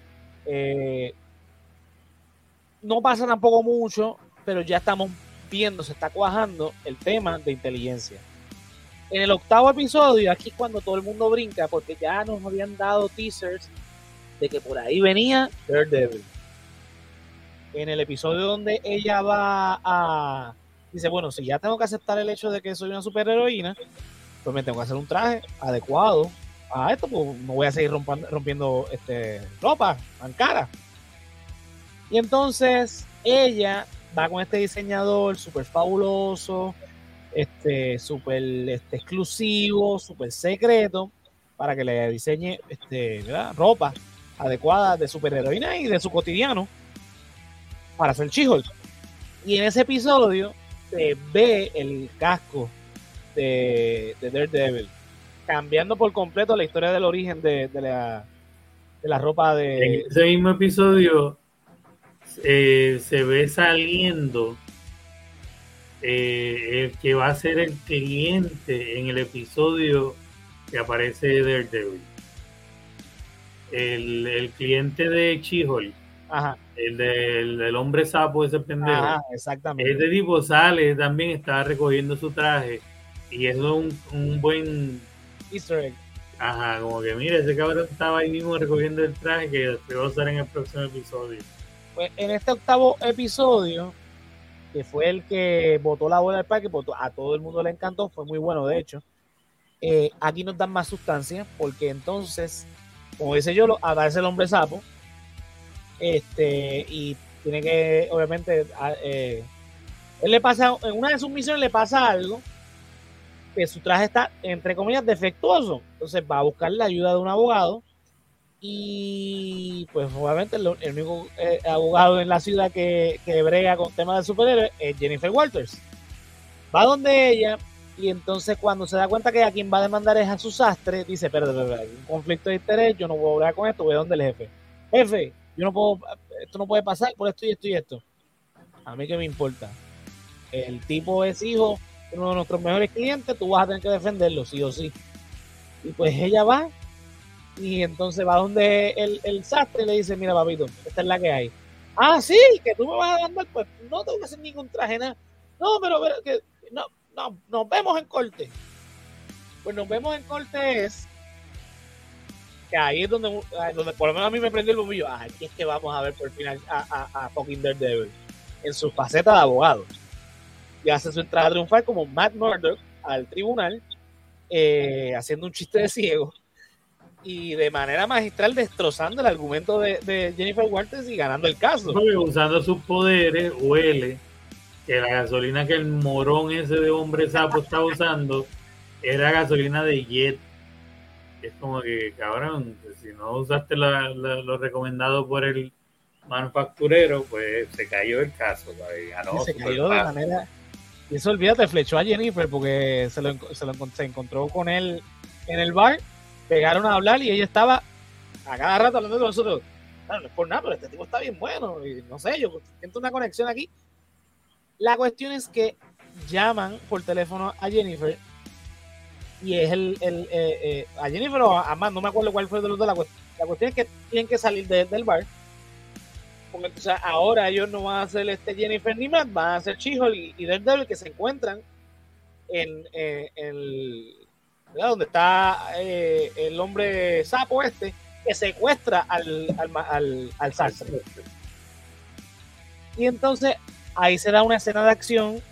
no pasa tampoco mucho, pero ya estamos viendo, se está cuajando el tema de inteligencia. En el octavo episodio, aquí es cuando todo el mundo brinca, porque ya nos habían dado teasers de que por ahí venía Daredevil. En el episodio donde ella va a. Dice, bueno, si ya tengo que aceptar el hecho de que soy una superheroína, pues me tengo que hacer un traje adecuado a esto, pues no voy a seguir rompiendo este, ropa tan cara. Y entonces ella va con este diseñador súper fabuloso, este súper este, exclusivo, súper secreto, para que le diseñe este, ropa adecuada de superheroína y de su cotidiano para hacer She-Hulk. Y en ese episodio se ve el casco de, de, Daredevil, cambiando por completo la historia del origen de, la, de la ropa de... En ese mismo episodio eh, se ve saliendo eh, el que va a ser el cliente en el episodio que aparece Daredevil. El, el cliente de Chihol. El, del hombre sapo, ese pendejo. exactamente. Este tipo sale también, está recogiendo su traje. Y es un, un buen Easter egg. Ajá, como que mira, ese cabrón estaba ahí mismo recogiendo el traje que se va a usar en el próximo episodio. Pues en este octavo episodio que fue el que votó la bola del parque, a todo el mundo le encantó, fue muy bueno de hecho. Eh, aquí nos dan más sustancia porque entonces, como dice yo, aparece el hombre sapo este y tiene que, obviamente, eh, él le pasa, en una de sus misiones le pasa algo su traje está, entre comillas, defectuoso. Entonces va a buscar la ayuda de un abogado y pues obviamente el, único eh, abogado en la ciudad que, que brega con temas de superhéroes es Jennifer Walters. Va donde ella y entonces cuando se da cuenta que a quien va a demandar es a su sastre, dice, pero, un conflicto de interés, yo no a hablar con esto, voy a donde el jefe. Jefe, yo no puedo, esto no puede pasar por esto y esto y esto. A mí que me importa. El tipo es hijo uno de nuestros mejores clientes, tú vas a tener que defenderlo, sí o sí. Y pues ella va y entonces va donde el, el sastre le dice, mira papito, esta es la que hay. Ah, sí, que tú me vas a mandar, pues no tengo que hacer ningún traje, nada. No, pero, pero que no, no, nos vemos en corte. Pues nos vemos en corte es que ahí es donde, donde por lo menos a mí me prendió el bombillo. Ah, aquí es que vamos a ver por final a, a, a fucking Daredevil en su faceta de abogado. Y hace su entrada triunfal como Matt Murdock al tribunal, eh, haciendo un chiste de ciego y de manera magistral destrozando el argumento de, Jennifer Walters y ganando el caso. Usando sus poderes, huele que la gasolina que el morón ese de hombre sapo estaba usando era gasolina de jet. Es como que, cabrón, si no usaste lo recomendado por el manufacturero, pues se cayó el caso. se cayó de manera... Y eso, olvídate, flechó a Jennifer porque se, lo, se, lo, se encontró con él en el bar pegaron a hablar y ella estaba a cada rato hablando con nosotros. no es por nada, pero este tipo está bien bueno. Y no sé, yo siento una conexión aquí. La cuestión es que llaman por teléfono a Jennifer y es el, el eh, eh, a Jennifer o a Matt, no me acuerdo cuál fue de los dos. La, la cuestión es que tienen que salir del bar. Porque entonces ahora ellos no van a hacer este Jennifer ni Matt, van a ser Chihol y, y Daredevil que se encuentran en, eh, donde está eh, el hombre sapo este, que secuestra al, al, al, Y entonces ahí se da una escena de acción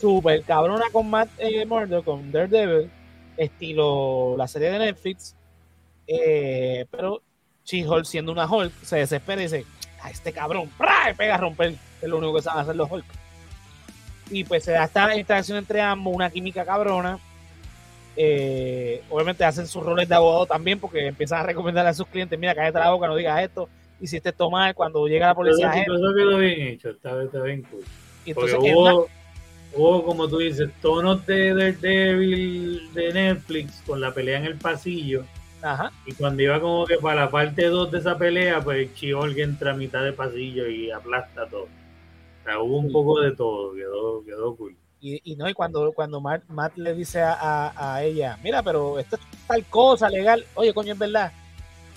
súper cabrona con Matt eh, Murdock, con Daredevil, estilo la serie de Netflix. Eh, pero She-Hulk, siendo una Hulk, se desespera y dice: a este cabrón, ¡pra! pega a romper, es lo único que saben hacer los Hulk. Y pues se da esta interacción entre ambos, una química cabrona. Eh, obviamente hacen sus roles de abogado también porque empiezan a recomendarle a sus clientes, mira, cállate la boca, no digas esto, hiciste esto mal, cuando llega la policía. Eso quedó bien hecho, está, bien cool. Porque hubo, hubo, como tú dices, tonos de Daredevil de Netflix con la pelea en el pasillo. Ajá. Y cuando iba como que para la parte 2 de esa pelea, pues Chiolg entra a mitad de pasillo y aplasta todo. O sea, hubo un poco de todo, quedó, quedó cool. Y, no, y cuando, cuando Matt, le dice a, ella, mira, pero esto es tal cosa legal, oye, coño, es verdad.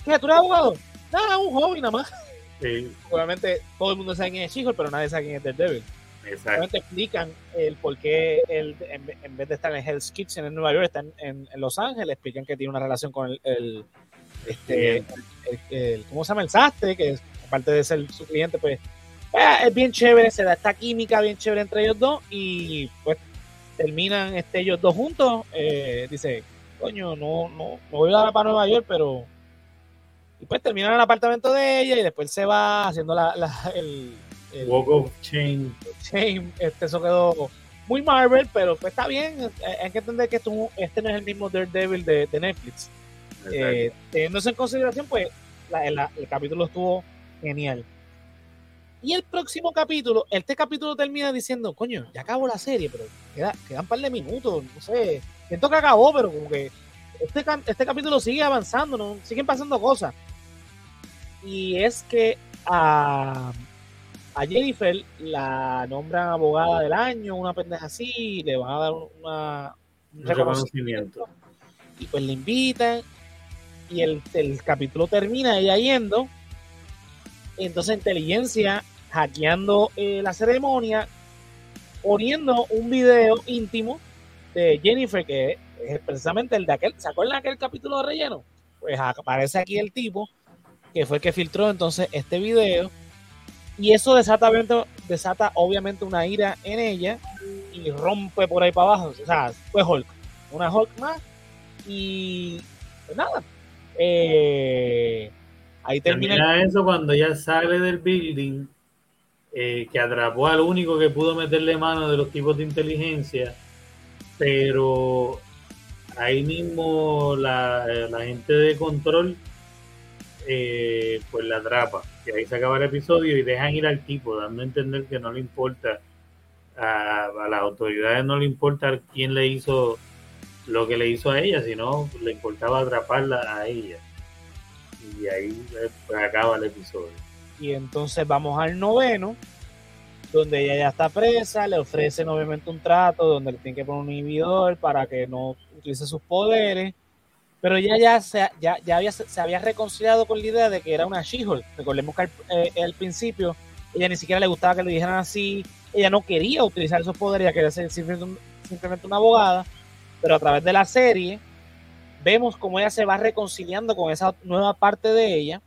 ¿Qué? ¿Tú eres abogado? Nada, un hobby nada más. Sí. Obviamente todo el mundo sabe quién es Chico, pero nadie sabe quién es Daredevil. Exacto. Explican el por qué él, en, vez de estar en Hell's Kitchen en Nueva York, está en, Los Ángeles. Explican que tiene una relación con el, el este, el, ¿cómo se llama? El sastre, que aparte de ser su cliente, pues Ah, es bien chévere, se da esta química bien chévere entre ellos dos y pues terminan este, ellos dos juntos. Eh, dice, coño, no, no, no voy a dar para Nueva York, pero... Y pues terminan en el apartamento de ella y después se va haciendo la, el, Walk of Chain. Este, eso quedó muy Marvel, pero pues está bien. Hay que entender que este no es el mismo Daredevil de, de Netflix. Eh, teniéndose en consideración, pues el capítulo estuvo genial. Y el próximo capítulo, este capítulo termina diciendo, coño, ya acabó la serie, pero queda, quedan un par de minutos, no sé. Siento que acabó, pero como que este, este capítulo sigue avanzando, ¿no? siguen pasando cosas. Y es que a, a Jennifer la nombran abogada del año, una pendeja así, le van a dar una, un reconocimiento. Y pues le invitan. Y el, el capítulo termina ella yendo. Entonces inteligencia hackeando eh, la ceremonia, poniendo un video íntimo de Jennifer, que es precisamente el de aquel, ¿se acuerdan de aquel capítulo de relleno? Pues aparece aquí el tipo que fue el que filtró entonces este video y eso desata, desata obviamente una ira en ella y rompe por ahí para abajo. O sea, fue Hulk, una Hulk más Y pues nada. Eh, ahí termina. eso cuando ya sale del building, eh, que atrapó al único que pudo meterle mano de los tipos de inteligencia, pero ahí mismo la, gente de control eh, pues la atrapa. Y ahí se acaba el episodio y dejan ir al tipo, dando a entender que no le importa, a, las autoridades no le importa quién le hizo lo que le hizo a ella, sino le importaba atraparla a ella. Y ahí pues, acaba el episodio. Y entonces vamos al noveno, donde ella ya está presa, le ofrecen obviamente un trato donde le tienen que poner un inhibidor para que no utilice sus poderes, pero ella ya, se, ya, ya había, se había reconciliado con la idea de que era una She-Hulk. Recordemos que al, eh, principio ella ni siquiera le gustaba que le dijeran así, ella no quería utilizar esos poderes, ella quería ser simplemente una abogada, pero a través de la serie vemos cómo ella se va reconciliando con esa nueva parte de ella.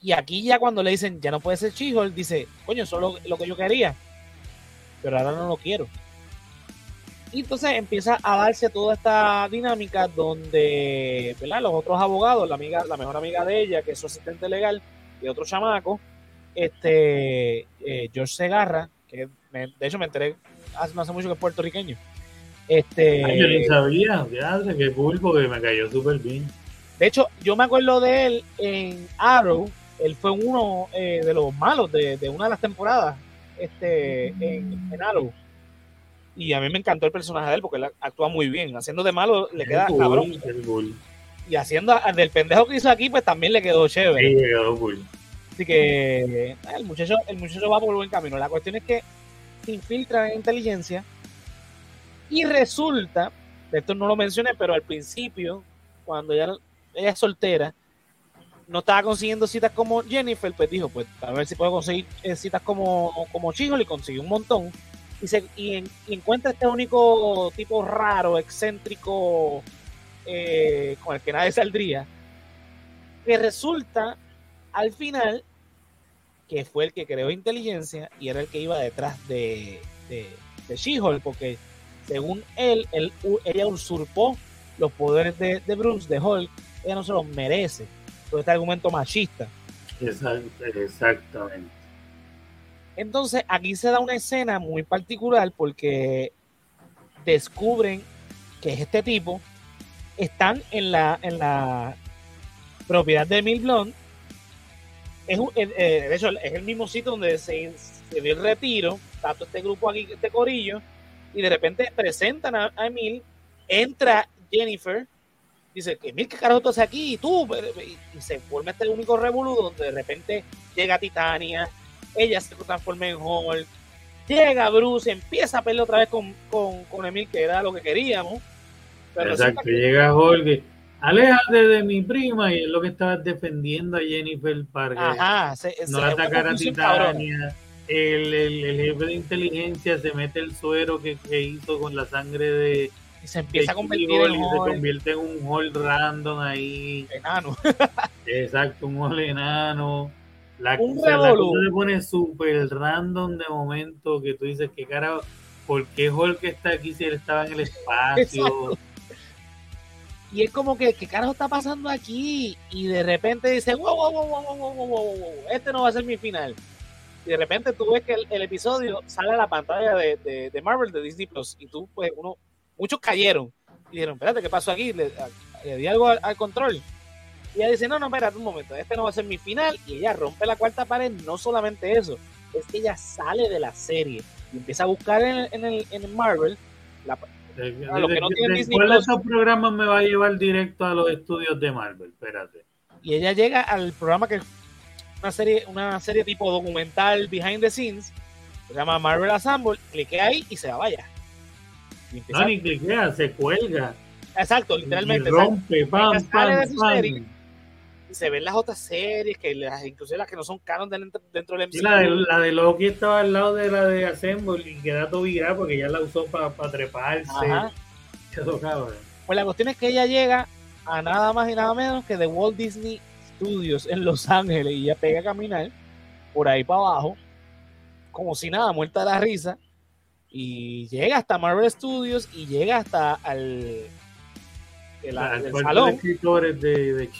Y aquí ya cuando le dicen, ya no puede ser She-Hulk, dice, coño, eso es lo, que yo quería, pero ahora no lo quiero. Y entonces empieza a darse toda esta dinámica donde los otros abogados, la amiga, la mejor amiga de ella, que es su asistente legal, y otro chamaco, este eh, George Segarra, que de hecho me enteré hace, no hace mucho que es puertorriqueño, este, yo ni sabía, ya, que cool porque me cayó súper bien. De hecho, yo me acuerdo de él en Arrow. Él fue uno eh, de los malos de, una de las temporadas este, en, Arrow. Y a mí me encantó el personaje de él porque él actúa muy bien. Haciendo de malo le queda cabrón. Y haciendo del pendejo que hizo aquí, pues también le quedó chévere. Sí, quedó cool. Así que el muchacho, el muchacho va por buen camino. La cuestión es que se infiltra en inteligencia y resulta, esto no lo mencioné, pero al principio, cuando ella, ella es soltera, no estaba consiguiendo citas como Jennifer, pues dijo, pues a ver si puedo conseguir eh, citas como, como Chico, y consiguió un montón. Y, se, y, encuentra este único tipo raro, excéntrico, eh, con el que nadie saldría, que resulta al final que fue el que creó inteligencia y era el que iba detrás de, de, de She-Hulk, porque según él, ella usurpó los poderes de, Bruce, de Hulk, ella no se los merece. Todo este argumento machista. exactamente. Entonces, aquí se da una escena muy particular porque descubren que es este tipo. Están en la, en la propiedad de Mil Blonde. Es, eh, eh, de hecho, es el mismo sitio donde se, dio el retiro. Tanto este grupo aquí, este corillo y de repente presentan a, Emil, entra Jennifer, dice, Emil, ¿qué carajo tú haces aquí? Y tú, y se forma este único revoludo donde de repente llega Titania, ella se transforma en Hulk, llega Bruce, empieza a pelear otra vez con, con, Emil, que era lo que queríamos. Exacto, llega Hulk, aléjate de mi prima, y es lo que estaba defendiendo a Jennifer para que no atacara a Titania el, el, jefe de inteligencia se mete el suero que, hizo con la sangre de. Y se empieza a convertir en y se convierte en un hall random ahí. Enano. Exacto, un hall enano. La, un cosa se pone súper random de momento que tú dices que cara, ¿por qué Hulk está aquí si él estaba en el espacio? Y es como que, ¿qué carajo está pasando aquí? Y de repente dice, wow, wow, wow, wow, wow, wow, wow, este no va a ser mi final y de repente tú ves que el, episodio sale a la pantalla de, de, Marvel, de Disney Plus, y tú, pues, uno, muchos cayeron y dijeron, espérate, ¿qué pasó aquí? Le, di algo al, control. Y ella dice, no, no, espérate un momento, este no va a ser mi final. Y ella rompe la cuarta pared, no solamente eso, es que ella sale de la serie y empieza a buscar en, el, en Marvel la, a lo que no tiene Disney ¿Cuál de esos programas me va a llevar directo a los estudios de Marvel? Espérate. Y ella llega al programa que una serie, una serie tipo documental behind the scenes, se llama Marvel Assemble, clique ahí y se va vaya. no, ni cliquea, se cuelga. Exacto, literalmente. Y rompe, pam, pam, pam. Y se ven las otras series, que las, inclusive las que no son canon dentro, dentro del MCU. la, de, la de Loki estaba al lado de la de Assemble y queda todo virada porque ya la usó para treparse. Pues la cuestión es que ella llega a nada más y nada menos que de Walt Disney estudios en Los Ángeles y ella pega a caminar por ahí para abajo, como si nada, muerta de la risa, y llega hasta Marvel Studios y llega hasta al el, el el salón de escritores de, de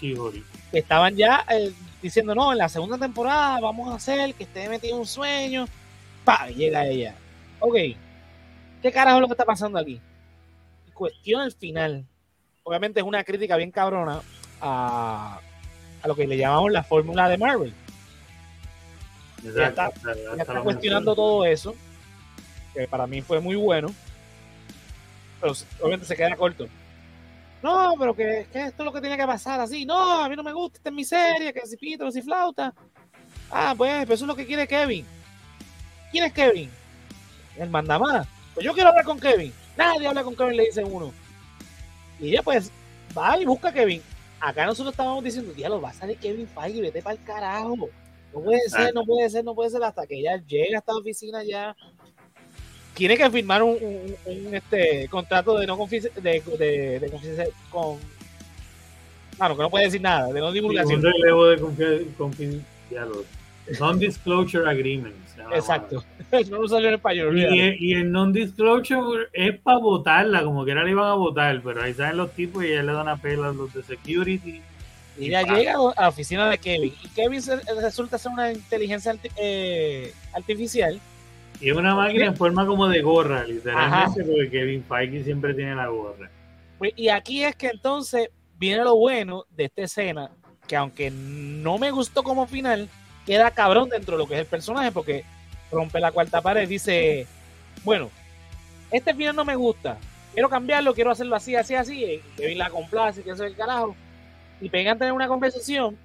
Estaban ya eh, diciendo, no, en la segunda temporada vamos a hacer que esté metido un sueño. Pa, llega ella. Ok, ¿qué carajo es lo que está pasando aquí? Cuestión el final. Obviamente es una crítica bien cabrona a, a lo que le llamamos la fórmula de Marvel. Ya está- Ya cuestionando todo eso, que para mí fue muy bueno, pero obviamente se queda corto. No, pero que, que esto es lo que tiene que pasar así. No, a mí no me gusta, esta es mi serie, que si pito, que si flauta. Ah, pues, eso es lo que quiere Kevin. ¿Quién es Kevin? El mandamás. Pues yo quiero hablar con Kevin. Nadie habla con Kevin, le dice uno. Y ella pues va y busca a Kevin. Acá nosotros estábamos diciendo, diablo, va a salir Kevin Feige, vete para el carajo. No puede ser, Exacto. no puede ser, no puede ser hasta que ella llega a esta oficina ya. Tiene que firmar un, un- un, este contrato de no confidencia- de, de, de confidencia- con claro, que no puede decir nada, de no Sí, divulgación. un relevo de confi- confidencialidad. Non-disclosure agreement. Exacto. no lo salió en español. Y, el non-disclosure es para votarla, como que era le iban a votar, pero ahí salen los tipos y ella le dan a pela a los de security. Y ella llega a la oficina de Kevin. Y Kevin resulta ser una inteligencia eh, artificial. Y es una máquina en forma como de gorra, literalmente, porque Kevin Feige siempre tiene la gorra. Pues, Y aquí es que entonces viene lo bueno de esta escena, que aunque no me gustó como final, queda cabrón dentro de lo que es el personaje, porque rompe la cuarta pared, dice, bueno, este final no me gusta, quiero cambiarlo, quiero hacerlo así, así, así, Kevin la complace, que eso es el carajo, y pegan a tener una conversación,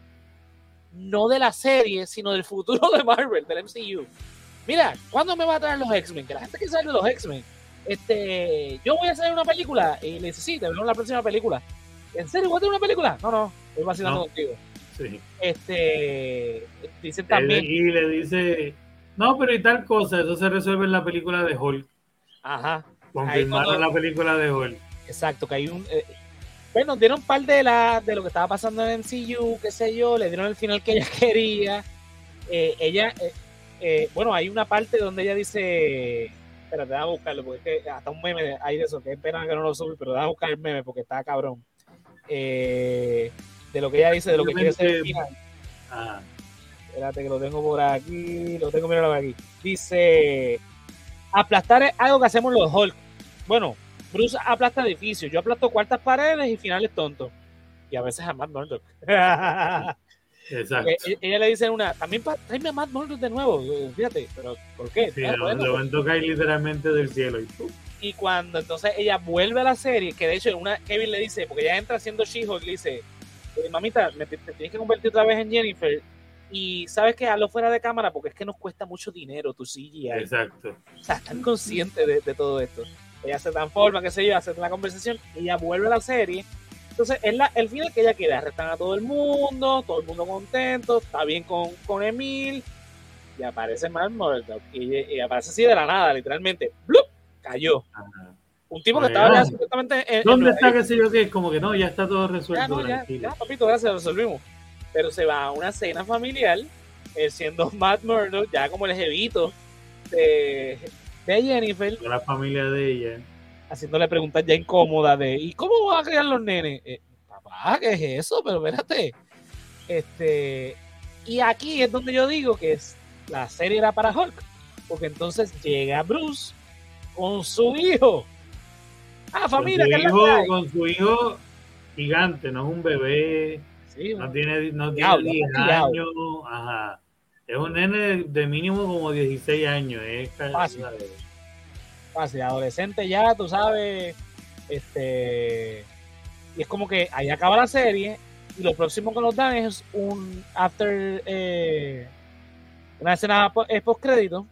no de la serie, sino del futuro de Marvel, del MCU. Mira, ¿cuándo me va a traer los X-Men? Que la gente quiere saber de los X-Men. Este, yo voy a hacer una película. Y le dice, sí, en la próxima película. ¿En serio? ¿Voy a tener una película? No, no, estoy vacilando No. contigo. Sí. Este, dicen también, Y le dice, no, pero y tal cosa, eso se resuelve en la película de Hulk. ajá, Confirmaron cuando- la película de Hulk. exacto, que hay un... eh, bueno, dieron par de, la, de lo que estaba pasando en MCU, qué sé yo, le dieron el final que ella quería. Eh, ella, eh, eh, bueno, hay una parte donde ella dice, espérate, déjame buscarlo, porque es que hasta un meme hay de eso, que es pena que no lo subí, pero déjame buscar el meme porque está cabrón. Eh, de lo que ella dice, de lo que quiere ser. Ah, Espérate que lo tengo por aquí, lo tengo, míralo por aquí. Dice, aplastar es algo que hacemos los Hulk. Bueno, Bruce aplasta edificios, yo aplasto cuartas paredes y finales tontos. Y a veces a Matt Murdock. exacto. Eh, eh, ella le dice una, también pa- tráeme a Matt Murdock de nuevo, eh, fíjate, pero ¿por qué? Sí, Ah, lo, pues, ven tocar literalmente del cielo. Y ¡pum! y cuando entonces ella vuelve a la serie, que de hecho una Kevin le dice, porque ella entra haciendo She-Hulk, le dice, mamita, me, te, te tienes que convertir otra vez en Jennifer. Y sabes que hazlo fuera de cámara porque es que nos cuesta mucho dinero tu CGI. Exacto. O sea, están conscientes de, de todo esto. Ella se transforma, qué sé yo, hace la conversación, ella vuelve a la serie. Entonces, es la, el final que ella quiere. Arrestan a todo el mundo, todo el mundo contento, está bien con, con Emil. Y aparece Matt Murdock. Y, y aparece así de la nada, literalmente. ¡Blup! Cayó. Ajá. Un tipo que estaba supuestamente en. en ¿Dónde está qué sé yo qué? Como que no, ya está todo Ya, resuelto. no, ya, papito, gracias, lo resolvimos. Pero se va a una cena familiar, él siendo Matt Murdock, ya como el jevito de, de Jennifer, Con la familia de ella. Haciéndole preguntas ya incómodas de ¿y cómo van a criar los nenes? Eh, papá, ¿qué es eso? Pero espérate. Este, y aquí es donde yo digo que es, la serie era para Hulk. Porque entonces llega Bruce con su hijo. Ah, Con familia, su, ¿qué es la hijo, con su hijo gigante, no es un bebé, Sí, no tiene, no tiene Diablo, 10 criado. años. Ajá. Es un nene de mínimo como 16 años. Es Fácil. adolescente ya, tú sabes, este, y es como que ahí acaba la serie y lo próximo que nos dan es un after, eh, una escena eh, post crédito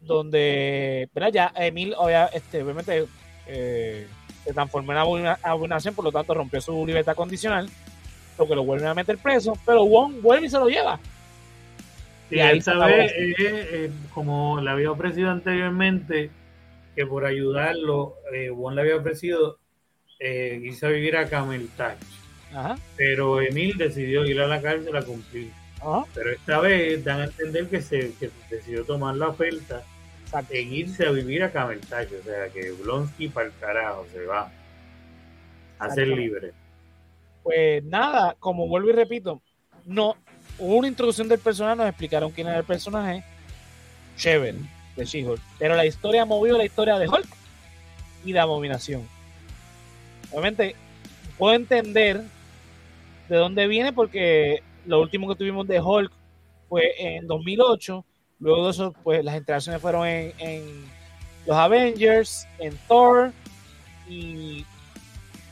donde, ¿verdad? Ya Emil, este, obviamente, eh, se transformó en abomina- abominación, por lo tanto rompió su libertad condicional, lo que lo vuelven a meter preso, pero Wong vuelve y se lo lleva. Y acabó. vez, eh, eh, como le había ofrecido anteriormente, que por ayudarlo, eh, Won le había ofrecido eh, irse a vivir a Camel Touch. Ajá, Pero Emil decidió ir a la cárcel a cumplir. ajá, Pero esta vez dan a entender que se que decidió tomar la oferta en irse a vivir a Camel Touch. O sea, que Blonsky para el carajo se va. a ser libre. Pues nada, como vuelvo y repito, no una introducción del personaje, nos explicaron quién era el personaje, chévere, de She-Hulk. Pero la historia movió la historia de Hulk y de Abominación. Obviamente, puedo entender de dónde viene porque lo último que tuvimos de Hulk fue en 2008. Luego de eso, pues las interacciones fueron en, los Avengers, en Thor y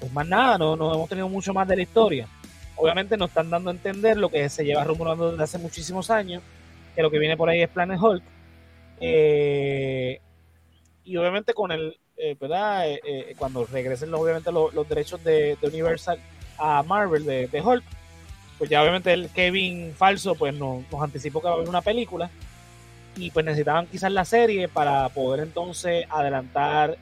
pues más nada, no, no hemos tenido mucho más de la historia. Obviamente nos están dando a entender lo que se lleva rumorando desde hace muchísimos años, que lo que viene por ahí es Planet Hulk. Eh, y obviamente con el, eh, ¿verdad? Eh, cuando regresen obviamente los, derechos de, Universal a Marvel de, Hulk, pues ya obviamente el Kevin falso pues nos, nos anticipó que va a haber una película y pues necesitaban quizás la serie para poder entonces adelantar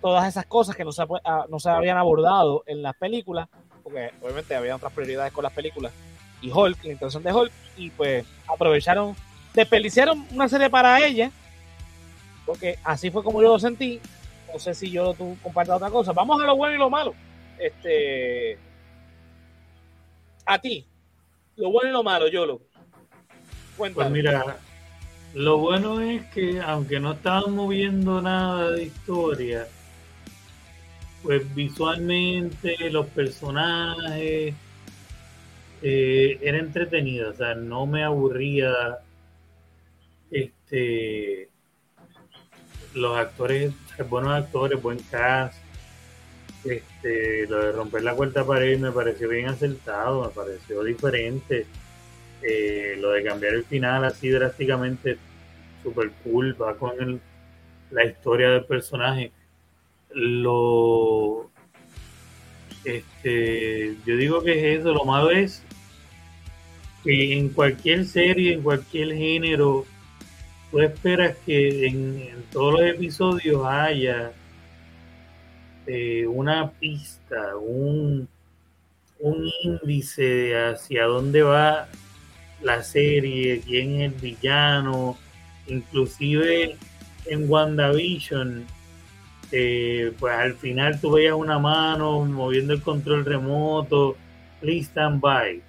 todas esas cosas que no se, ah, no se habían abordado en las películas porque obviamente había otras prioridades con las películas, y Hulk, la intención de Hulk, y pues aprovecharon, desperdiciaron una serie para ella, porque así fue como yo lo sentí. No sé si yo tú compartas otra cosa. Vamos a lo bueno y lo malo. Este, a ti, lo bueno y lo malo, yo lo. Pues mira, lo bueno es que aunque no estaban moviendo nada de historia, pues visualmente los personajes eh, era entretenido, o sea, no me aburría este los actores, buenos actores, buen cast, este, lo de romper la cuarta pared me pareció bien acertado, me pareció diferente, eh, lo de cambiar el final así drásticamente, super cool, va con la historia del personaje lo este yo digo que es eso lo malo es que en cualquier serie en cualquier género tú esperas que en, todos los episodios haya eh, una pista un un índice hacia dónde va la serie quién es el villano inclusive en WandaVision eh, pues al final tú veías una mano moviendo el control remoto, please stand by.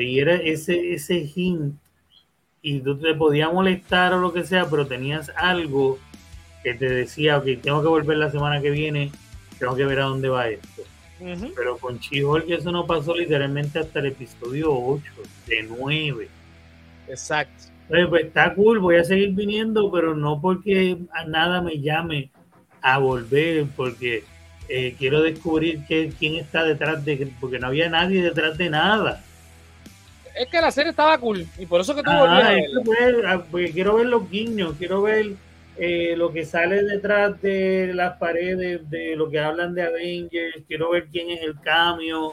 y era ese, ese hint, y tú te podías molestar o lo que sea, pero tenías algo que te decía, ok, tengo que volver la semana que viene, tengo que ver a dónde va esto. Pero con que eso no pasó literalmente hasta el episodio 8, de 9. Exacto. pues está cool, voy a seguir viniendo, pero no porque nada me llame a volver porque eh, quiero descubrir que, quién está detrás de, porque no había nadie detrás de nada. Es que la serie estaba cool y por eso que tú ah, ah, porque quiero ver los guiños, quiero ver eh, lo que sale detrás de las paredes, de lo que hablan de Avengers, quiero ver quién es el cambio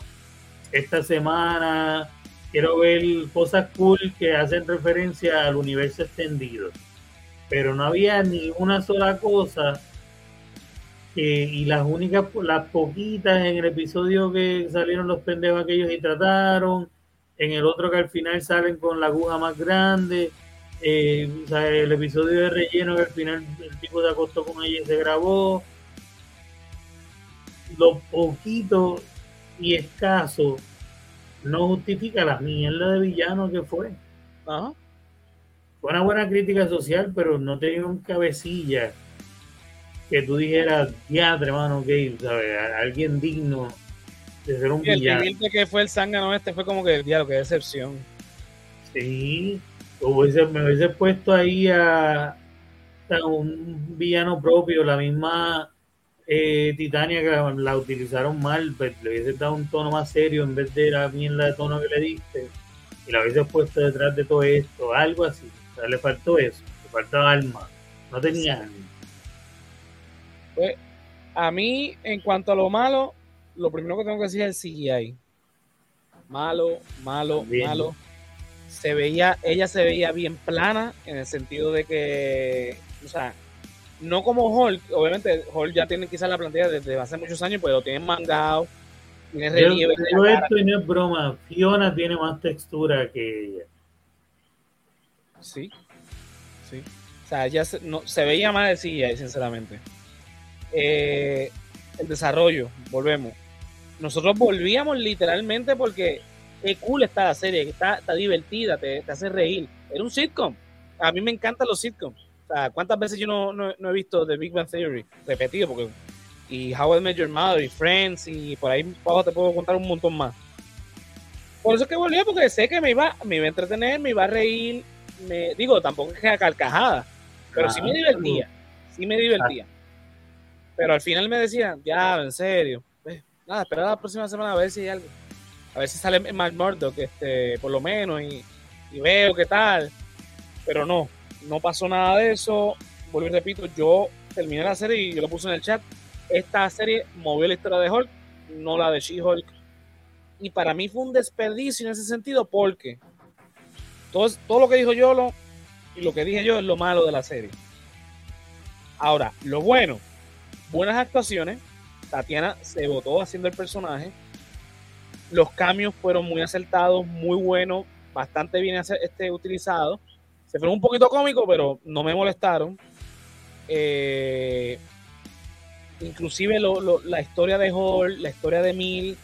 esta semana, quiero ver cosas cool que hacen referencia al universo extendido. Pero no había ni una sola cosa y las únicas, las poquitas en el episodio que salieron los pendejos aquellos y trataron, en el otro que al final salen con la aguja más grande, eh, el episodio de relleno que al final el tipo se acostó con ella y se grabó, lo poquito y escaso no justifica la mierda de villano que fue. Fue una buena crítica social, pero no tenía un cabecilla que tú dijeras, ya, hermano, que ¿sabes? Alguien digno de ser un villano. El que fue el zángano este fue como que, diablo, qué decepción. Sí, me hubiese puesto ahí a, un villano propio, la misma eh, Titania que la, utilizaron mal, pues, le hubiese dado un tono más serio en vez de la mierda de tono que le diste y la hubiese puesto detrás de todo esto, algo así. O sea, le faltó eso, le faltaba alma, no tenía alma. Pues, a mí, en cuanto a lo malo, lo primero que tengo que decir es el CGI. Malo, malo, malo. Se veía, ella se veía bien plana en el sentido de que, o sea, no como Hulk, obviamente Hulk ya tiene quizás la plantilla desde hace muchos años, pues lo tienen mangado, tiene relieve. esto no es broma, Fiona tiene más textura que ella. Sí, sí. O sea, ella se, no, se veía más de CGI, sinceramente. Eh, el desarrollo, volvemos. Nosotros volvíamos literalmente porque qué cool está la serie, está, está divertida, te, te hace reír. Era un sitcom. A mí me encantan los sitcoms. O sea, ¿cuántas veces yo no, no, he visto The Big Bang Theory repetido? Porque, y How I Met Your Mother y Friends y por ahí abajo te puedo contar un montón más. Por eso es que volví, porque sé que me iba, me iba a entretener, me iba a reír. Me, digo, tampoco es que a carcajada, pero sí me divertía. Sí me divertía. Pero al final me decían, ya, en serio. Pues, nada, espera la próxima semana a ver si hay algo. A ver si sale Mark Murdock, este, por lo menos, y, y veo qué tal. Pero no, no pasó nada de eso. Vuelvo y repito, yo terminé la serie y yo lo puse en el chat. Esta serie movió la historia de Hulk, no la de She-Hulk. Y para mí fue un desperdicio en ese sentido porque todo, todo lo que dijo Yolo y lo que dije yo es lo malo de la serie. Ahora, lo bueno, buenas actuaciones. Tatiana se votó haciendo el personaje. Los cambios fueron muy acertados, muy buenos, bastante bien este, utilizados. Se fueron un poquito cómico, pero no me molestaron. Eh, inclusive la historia de Hall, la historia de Mil,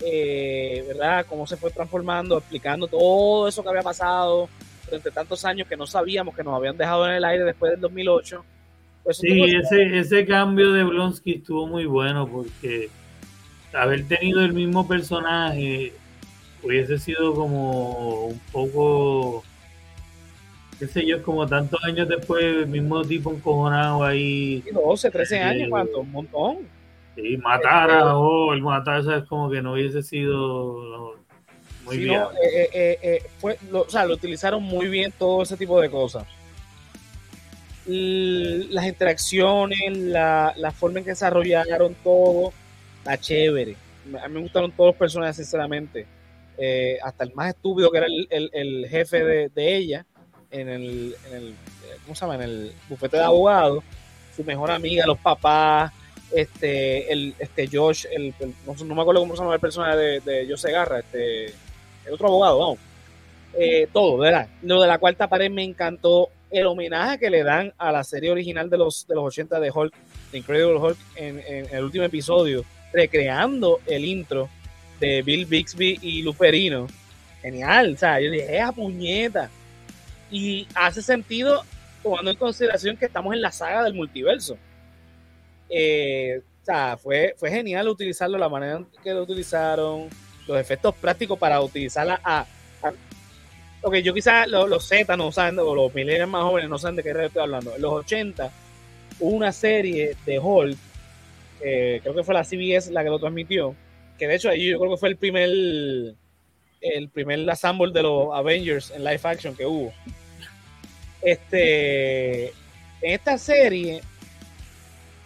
eh, ¿verdad? Cómo se fue transformando, explicando todo eso que había pasado durante tantos años que no sabíamos que nos habían dejado en el aire después del 2008. Pues sí, ese, ese cambio de Blonsky estuvo muy bueno porque haber tenido el mismo personaje hubiese sido como un poco qué sé yo, como tantos años después, el mismo tipo encojonado ahí. 12, 13 años, ¿cuánto? Un montón. Sí, matar a oh, el matar, es como que no hubiese sido muy bien. Eh, eh, eh, fue, o sea, lo utilizaron muy bien todo ese tipo de cosas. Las interacciones, la, la forma en que desarrollaron todo, está chévere. A mí me gustaron todos los personajes, sinceramente. hasta el más estúpido que era el, el, jefe de, de ella en el, en el, ¿cómo se llama? En el bufete de abogados, su mejor amiga, los papás, este, el, este Josh, el, no, me acuerdo cómo se llama el personaje de, de Josh Segarra, este, el otro abogado, vamos. Eh, todo, ¿verdad? Lo de la cuarta pared me encantó el homenaje que le dan a la serie original de los, de los 80 de Hulk, de Incredible Hulk, en, el último episodio, recreando el intro de Bill Bixby y Luferino. Genial, o sea, yo dije, esa puñeta y hace sentido tomando en consideración que estamos en la saga del multiverso. Eh, o sea, fue, fue genial utilizarlo, la manera en que lo utilizaron, los efectos prácticos para utilizarla a... ok, yo quizás los, Z no saben, o los millennials más jóvenes no saben de qué estoy hablando. En los 80 hubo una serie de Hulk, eh, creo que fue la CBS la que lo transmitió, que de hecho ahí yo creo que fue el primer el primer assemble de los Avengers en live action que hubo. Este, en esta serie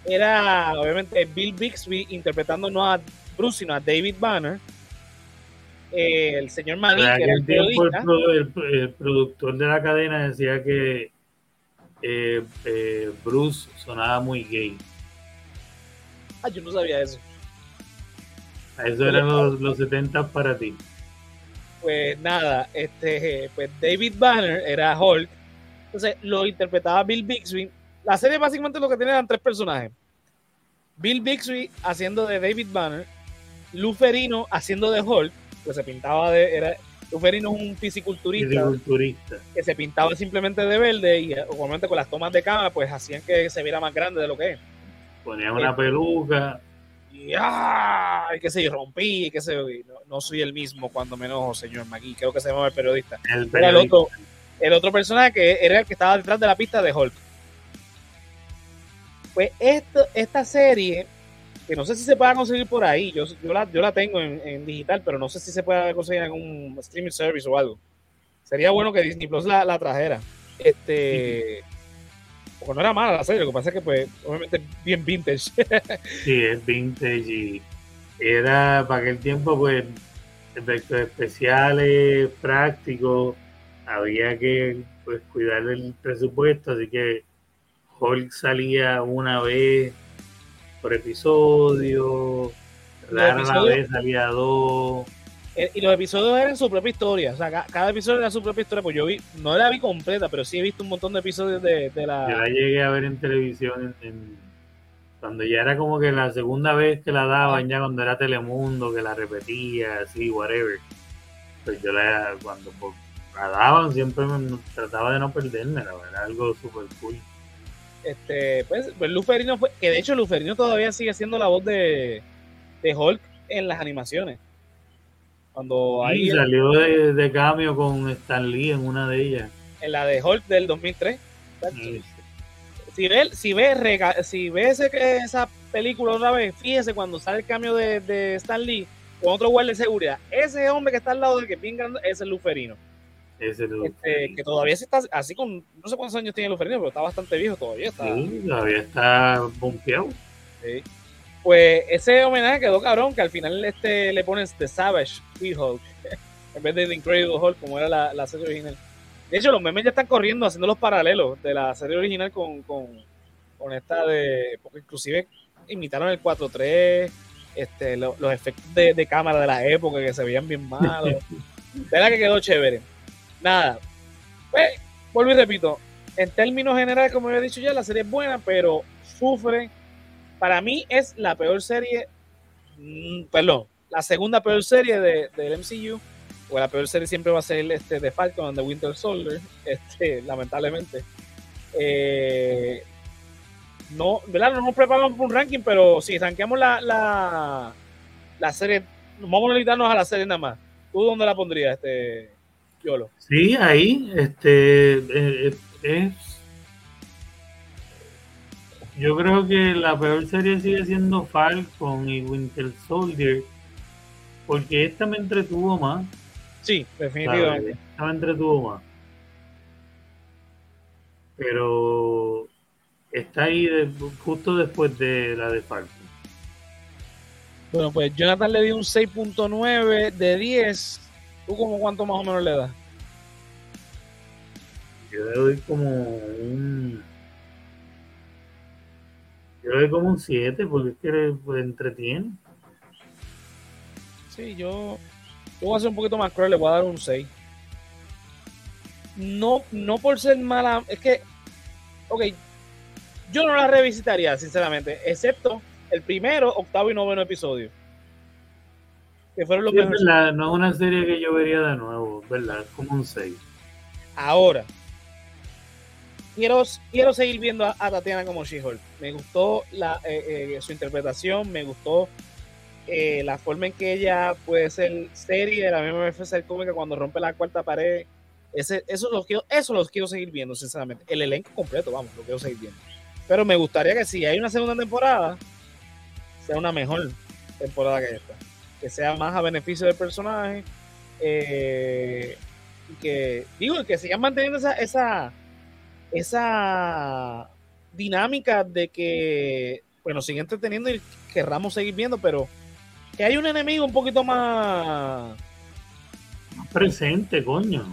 era obviamente Bill Bixby interpretando no a Bruce, sino a David Banner. Eh, el señor Magui, que era el, el, productor de la cadena decía que eh, eh, Bruce sonaba muy gay. Ah, yo no sabía eso. Eso eran los, los 70 para ti. Pues nada, este, pues David Banner era Hulk entonces lo interpretaba Bill Bixby. La serie básicamente lo que tiene eran tres personajes. Bill Bixby haciendo de David Banner, Luferino haciendo de Hulk, que se pintaba de... Era, Luferino es un fisiculturista, que se pintaba simplemente de verde y obviamente con las tomas de cámara pues hacían que se viera más grande de lo que es. Ponía una eh, peluca. Y, ¡ah! y qué sé yo, rompí, qué sé yo, no, soy el mismo cuando me enojo, señor Magui, creo que se llama el periodista. El periodista el otro personaje que era el que estaba detrás de la pista de Hulk. Pues esto, esta serie, que no sé si se pueda conseguir por ahí, yo, yo, la, yo la tengo en, digital, pero no sé si se puede conseguir en un streaming service o algo. Sería bueno que Disney Plus la, trajera. Este. Porque no era mala la serie, lo que pasa es que, pues, obviamente, bien vintage. sí, es vintage y era para aquel tiempo, pues, efectos especiales, prácticos había que pues cuidar el presupuesto, así que Hulk salía una vez por episodio, rara vez salía dos. Eh, y los episodios eran su propia historia, o sea, cada, episodio era su propia historia, pues yo vi, no la vi completa, pero sí he visto un montón de episodios de, la... Yo la llegué a ver en televisión en, Cuando ya era como que la segunda vez que la daban, ya cuando era Telemundo, que la repetía, así, whatever. Pues yo la, cuando la daban, siempre me, trataba de no perderme, la verdad, algo súper cool. Este, pues, pues Luferino fue, que de hecho Luferino todavía sigue siendo la voz de, de Hulk en las animaciones. Cuando ahí salió de, de, cambio con Stan Lee en una de ellas. En la de Hulk del 2003. Si ve, si ve, si ve ese, esa película otra vez, fíjese cuando sale el cambio de, de Stan Lee con otro guardia de seguridad. Ese hombre que está al lado de que bien es el Luferino. Ese este, que todavía se está así con, no sé cuántos años tiene Luferino, pero está bastante viejo todavía. Está, sí, todavía está bompeado. Sí. Pues ese homenaje quedó cabrón, que al final este le pones The Savage Hulk en vez de The Incredible Hulk, como era la, la, serie original. De hecho, los memes ya están corriendo haciendo los paralelos de la serie original con, con, con esta de. Porque inclusive imitaron el 4-3, este, los efectos de, de, cámara de la época que se veían bien malos. Verá que quedó chévere. Nada. Pues, vuelvo y repito. En términos generales, como he dicho ya, la serie es buena, pero sufre para mí es la peor serie, mm, perdón, la segunda peor serie de, del MCU, o la peor serie siempre va a ser este de Falcon de Winter Soldier, este, lamentablemente. Eh, no, ¿verdad? No nos preparamos para un ranking, pero si rankeamos la, la, la serie, vamos a limitarnos a la serie nada más. ¿Tú dónde la pondrías, este, Sí, ahí, este, eh, es yo creo que la peor serie sigue siendo Falcon y Winter Soldier, porque esta me entretuvo más. Sí, definitivamente. Esta me entretuvo más. Pero está ahí justo después de la de Falcon. Bueno, pues Jonathan le dio un 6.9 de 10. ¿Tú como cuánto más o menos le das? Yo le doy como un yo le doy como un 7 porque es que pues, entretiene. Sí, yo, yo voy a ser un poquito más cruel, le voy a dar un 6. No, no por ser mala, es que, ok, yo no la revisitaría, sinceramente, excepto el primero, octavo y noveno episodio. Que fueron los sí, verdad, no es una serie que yo vería de nuevo, ¿verdad? Es como un 6. Ahora, quiero, quiero seguir viendo a, Tatiana como She-Hulk. Me gustó la, eh, eh, su interpretación, me gustó eh, la forma en que ella puede ser serie, la misma vez ser cómica cuando rompe la cuarta pared. Ese, eso, los quiero, eso los quiero seguir viendo, sinceramente. El elenco completo, vamos, lo quiero seguir viendo. Pero me gustaría que si hay una segunda temporada, sea una mejor temporada que esta. Que sea más a beneficio del personaje. y que, digo, que sigan manteniendo esa, esa esa dinámica de que, bueno, sigue entreteniendo y querramos seguir viendo, pero que hay un enemigo un poquito más... Más presente, coño.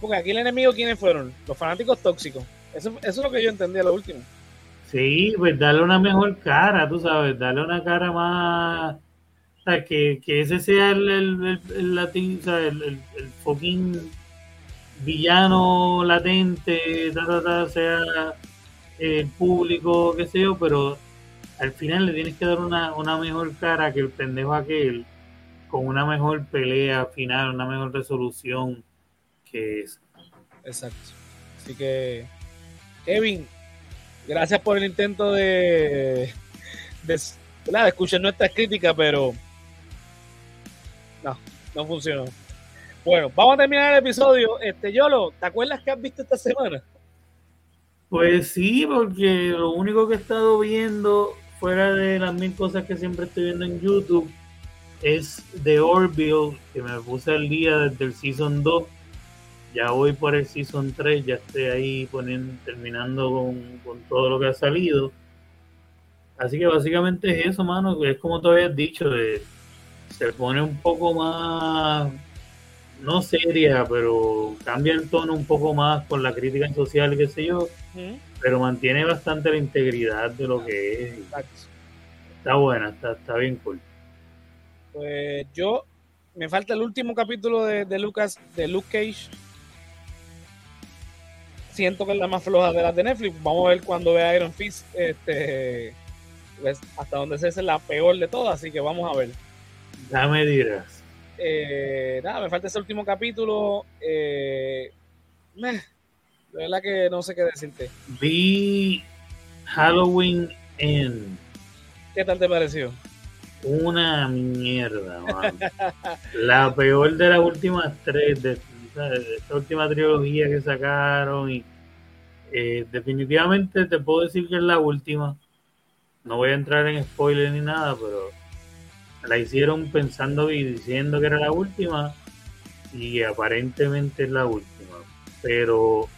Porque aquí el enemigo, ¿quiénes fueron? Los fanáticos tóxicos. Eso, es lo que yo entendí a lo último. Sí, pues darle una mejor cara, tú sabes, darle una cara más... O sea, que, ese sea el, el, el, latín, o sea, el, el, fucking villano latente, sea el público, qué sé yo, pero al final le tienes que dar una, una mejor cara que el pendejo aquel, con una mejor pelea final, una mejor resolución que es. Exacto. Así que, Kevin, gracias por el intento de, de, de escuchar nuestras críticas, pero no, no funcionó. Bueno, vamos a terminar el episodio. Este, Yolo, ¿te acuerdas que has visto esta semana? Pues sí, porque lo único que he estado viendo, fuera de las mil cosas que siempre estoy viendo en YouTube, es The Orville, que me puse al día desde el Season 2. Ya voy por el Season 3, ya estoy ahí poniendo, terminando con, con todo lo que ha salido. Así que básicamente es eso, mano. Es como tú habías dicho, de, se pone un poco más no seria, pero cambia el tono un poco más con la crítica social, qué sé yo, pero mantiene bastante la integridad de lo que es. Está buena, está, está bien cool. Pues yo, me falta el último capítulo de, Lucas, de Luke Cage. Siento que es la más floja de las de Netflix. Vamos a ver cuando vea Iron Fist este, pues, hasta donde se es la peor de todas, así que vamos a ver. Ya me dirás. Eh, nada, me falta ese último capítulo. Eh, de verdad que no sé qué decirte. Vi Halloween en. ¿Qué tal te pareció? Una mierda, man. La peor de las últimas tres, de, esta última trilogía que sacaron. Y eh, definitivamente te puedo decir que es la última. No voy a entrar en spoiler ni nada, pero la hicieron pensando y diciendo que era la última. Y aparentemente es la última. Pero,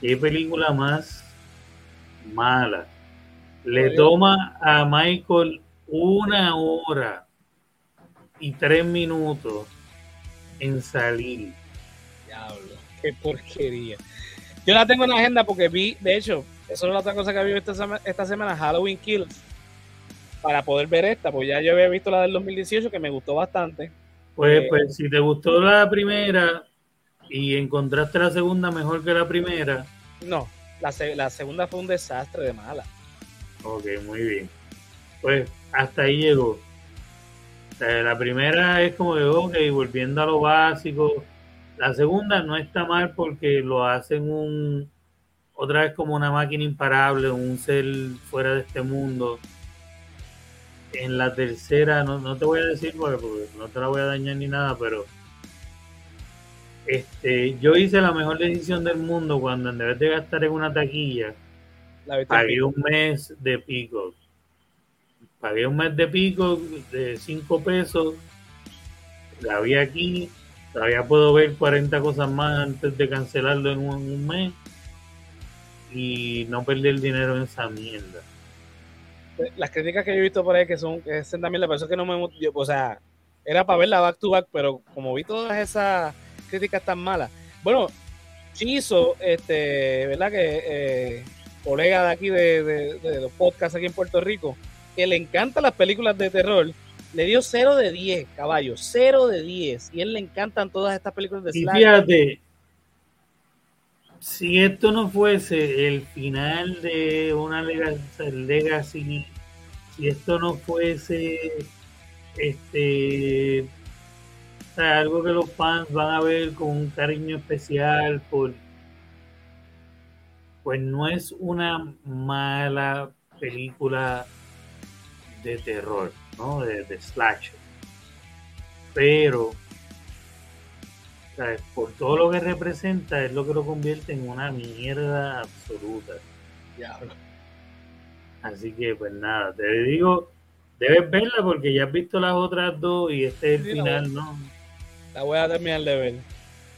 ¿qué película más mala? Le toma a Michael una hora y tres minutos en salir. Diablo, qué porquería. Yo la tengo en la agenda porque vi, de hecho, eso es la otra cosa que vi esta, esta semana, Halloween Kills, para poder ver esta, porque ya yo había visto la del 2018 que me gustó bastante. Pues, eh, pues si te gustó la primera y encontraste la segunda mejor que la primera. No, la, la segunda fue un desastre de mala. Ok, muy bien. Pues hasta ahí llegó. la primera es como de, ok, volviendo a lo básico. La segunda no está mal porque lo hacen un, otra vez como una máquina imparable, un ser fuera de este mundo. En la tercera, no, no te voy a decir porque, no te la voy a dañar ni nada, pero este, yo hice la mejor decisión del mundo cuando en vez de gastar en una taquilla, pagué un mes de pico pagué un mes de pico de 5 pesos, la vi aquí, todavía puedo ver 40 cosas más antes de cancelarlo en un, mes y no perder dinero en esa mierda. Las críticas que yo he visto por ahí que son que también la persona que no me o sea, era para verla back to back, pero como vi todas esas críticas tan malas. Bueno, Chizo, este, ¿verdad? Que eh, colega de aquí de, de los podcasts aquí en Puerto Rico, que le encantan las películas de terror, le dio 0 de 10, caballo, 0 de 10. Y él le encantan todas estas películas de y Fíjate, si esto no fuese el final de una legacy, si esto no fuese este algo que los fans van a ver con un cariño especial por pues no es una mala película de terror, ¿no? De, de slasher. Pero, por todo lo que representa, es lo que lo convierte en una mierda absoluta. Diablo. Así que, pues nada, te digo, debes verla porque ya has visto las otras dos y este es el final, ¿no? La voy a terminar de ver.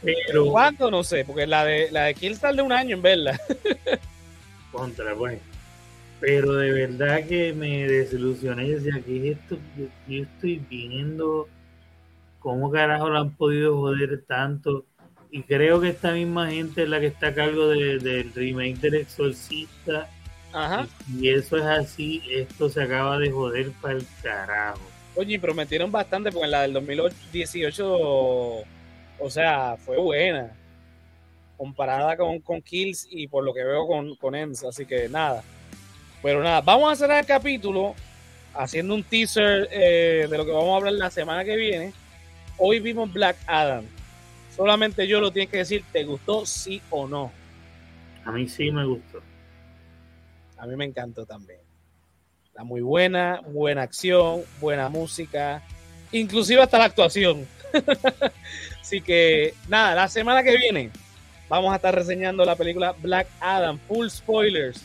Pero, ¿Cuánto? No sé, porque la de la de Kill de un año en verla. contra, pues pero de verdad que me desilusioné. Yo decía, ¿qué es esto? Yo, estoy viendo cómo carajo lo han podido joder tanto. Y creo que esta misma gente es la que está a cargo del remake del Exorcista. Ajá. Y, eso es así, esto se acaba de joder para el carajo. Oye, prometieron bastante porque en la del 2018, o sea, fue buena. Comparada con, con Kills y por lo que veo con, con Ems. Así que nada pero nada, vamos a cerrar el capítulo haciendo un teaser eh, de lo que vamos a hablar la semana que viene. Hoy vimos Black Adam. Solamente yo lo tienes que decir, ¿te gustó sí o no? A mí sí me gustó. A mí me encantó también. Está muy buena, buena acción, buena música, inclusive hasta la actuación. Así que nada, la semana que viene vamos a estar reseñando la película Black Adam, full spoilers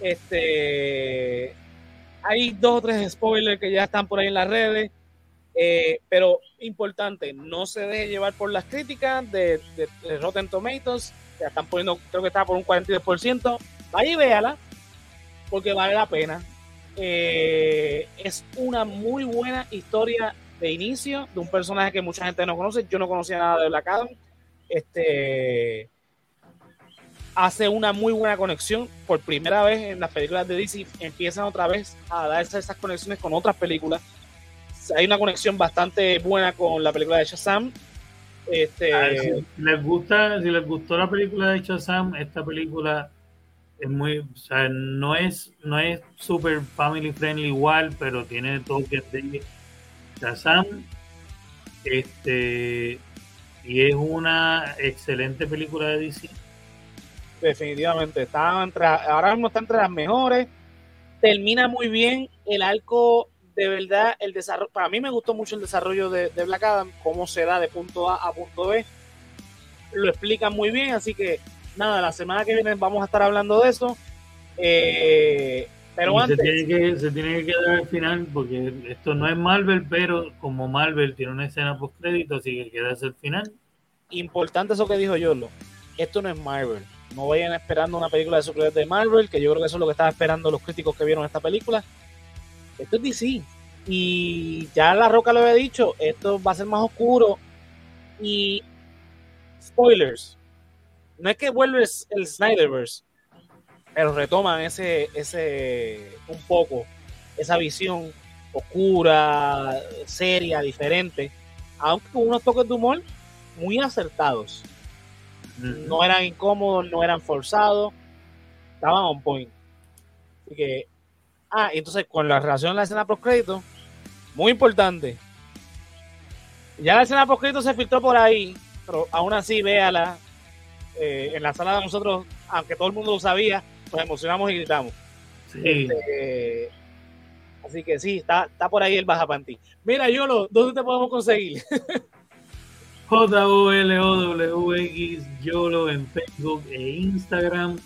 este, hay dos o tres spoilers que ya están por ahí en las redes, eh, pero importante, no se deje llevar por las críticas de, Rotten Tomatoes, ya están poniendo, creo que está por un 42%, vaya y véala, porque vale la pena. Eh, es una muy buena historia de inicio de un personaje que mucha gente no conoce. Yo no conocía nada de Black Adam. Este, hace una muy buena conexión. Por primera vez en las películas de DC empiezan otra vez a darse esas conexiones con otras películas. Hay una conexión bastante buena con la película de Shazam. Este... si les gusta, si les gustó la película de Shazam, esta película es muy, o sea, no es, no es super family friendly igual, pero tiene toques de Shazam. Este, y es una excelente película de DC. Definitivamente, está entre, ahora mismo está entre las mejores. Termina muy bien el arco, de verdad, el desarrollo. Para mí me gustó mucho el desarrollo de, de Black Adam, cómo se da de punto A a punto B. Lo explica muy bien, así que nada, la semana que viene vamos a estar hablando de eso. Eh, pero antes. Se tiene, que, se tiene que quedar al final porque esto no es Marvel, pero como Marvel tiene una escena post crédito, así que queda hasta el final. Importante eso que dijo Yolo. Esto no es Marvel. No vayan esperando una película de superhéroes de Marvel, que yo creo que eso es lo que estaban esperando los críticos que vieron esta película. Esto es DC. Y ya La Roca lo había dicho, esto va a ser más oscuro. Y spoilers, no es que vuelve el Snyderverse, pero retoman ese, ese, un poco, esa visión oscura, seria, diferente, aunque con unos toques de humor muy acertados. No eran incómodos, no eran forzados, estaban on point. Así que, ah, entonces con la relación a la escena post crédito, muy importante. Ya la escena post crédito se filtró por ahí, pero aún así véala, eh, en la sala de nosotros, aunque todo el mundo lo sabía, nos emocionamos y gritamos. Este, así que sí, está, está por ahí el Baja Panty. Mira, Yolo, ¿dónde te podemos conseguir? J-O-L-O-W-X, Yolo en Facebook e Instagram,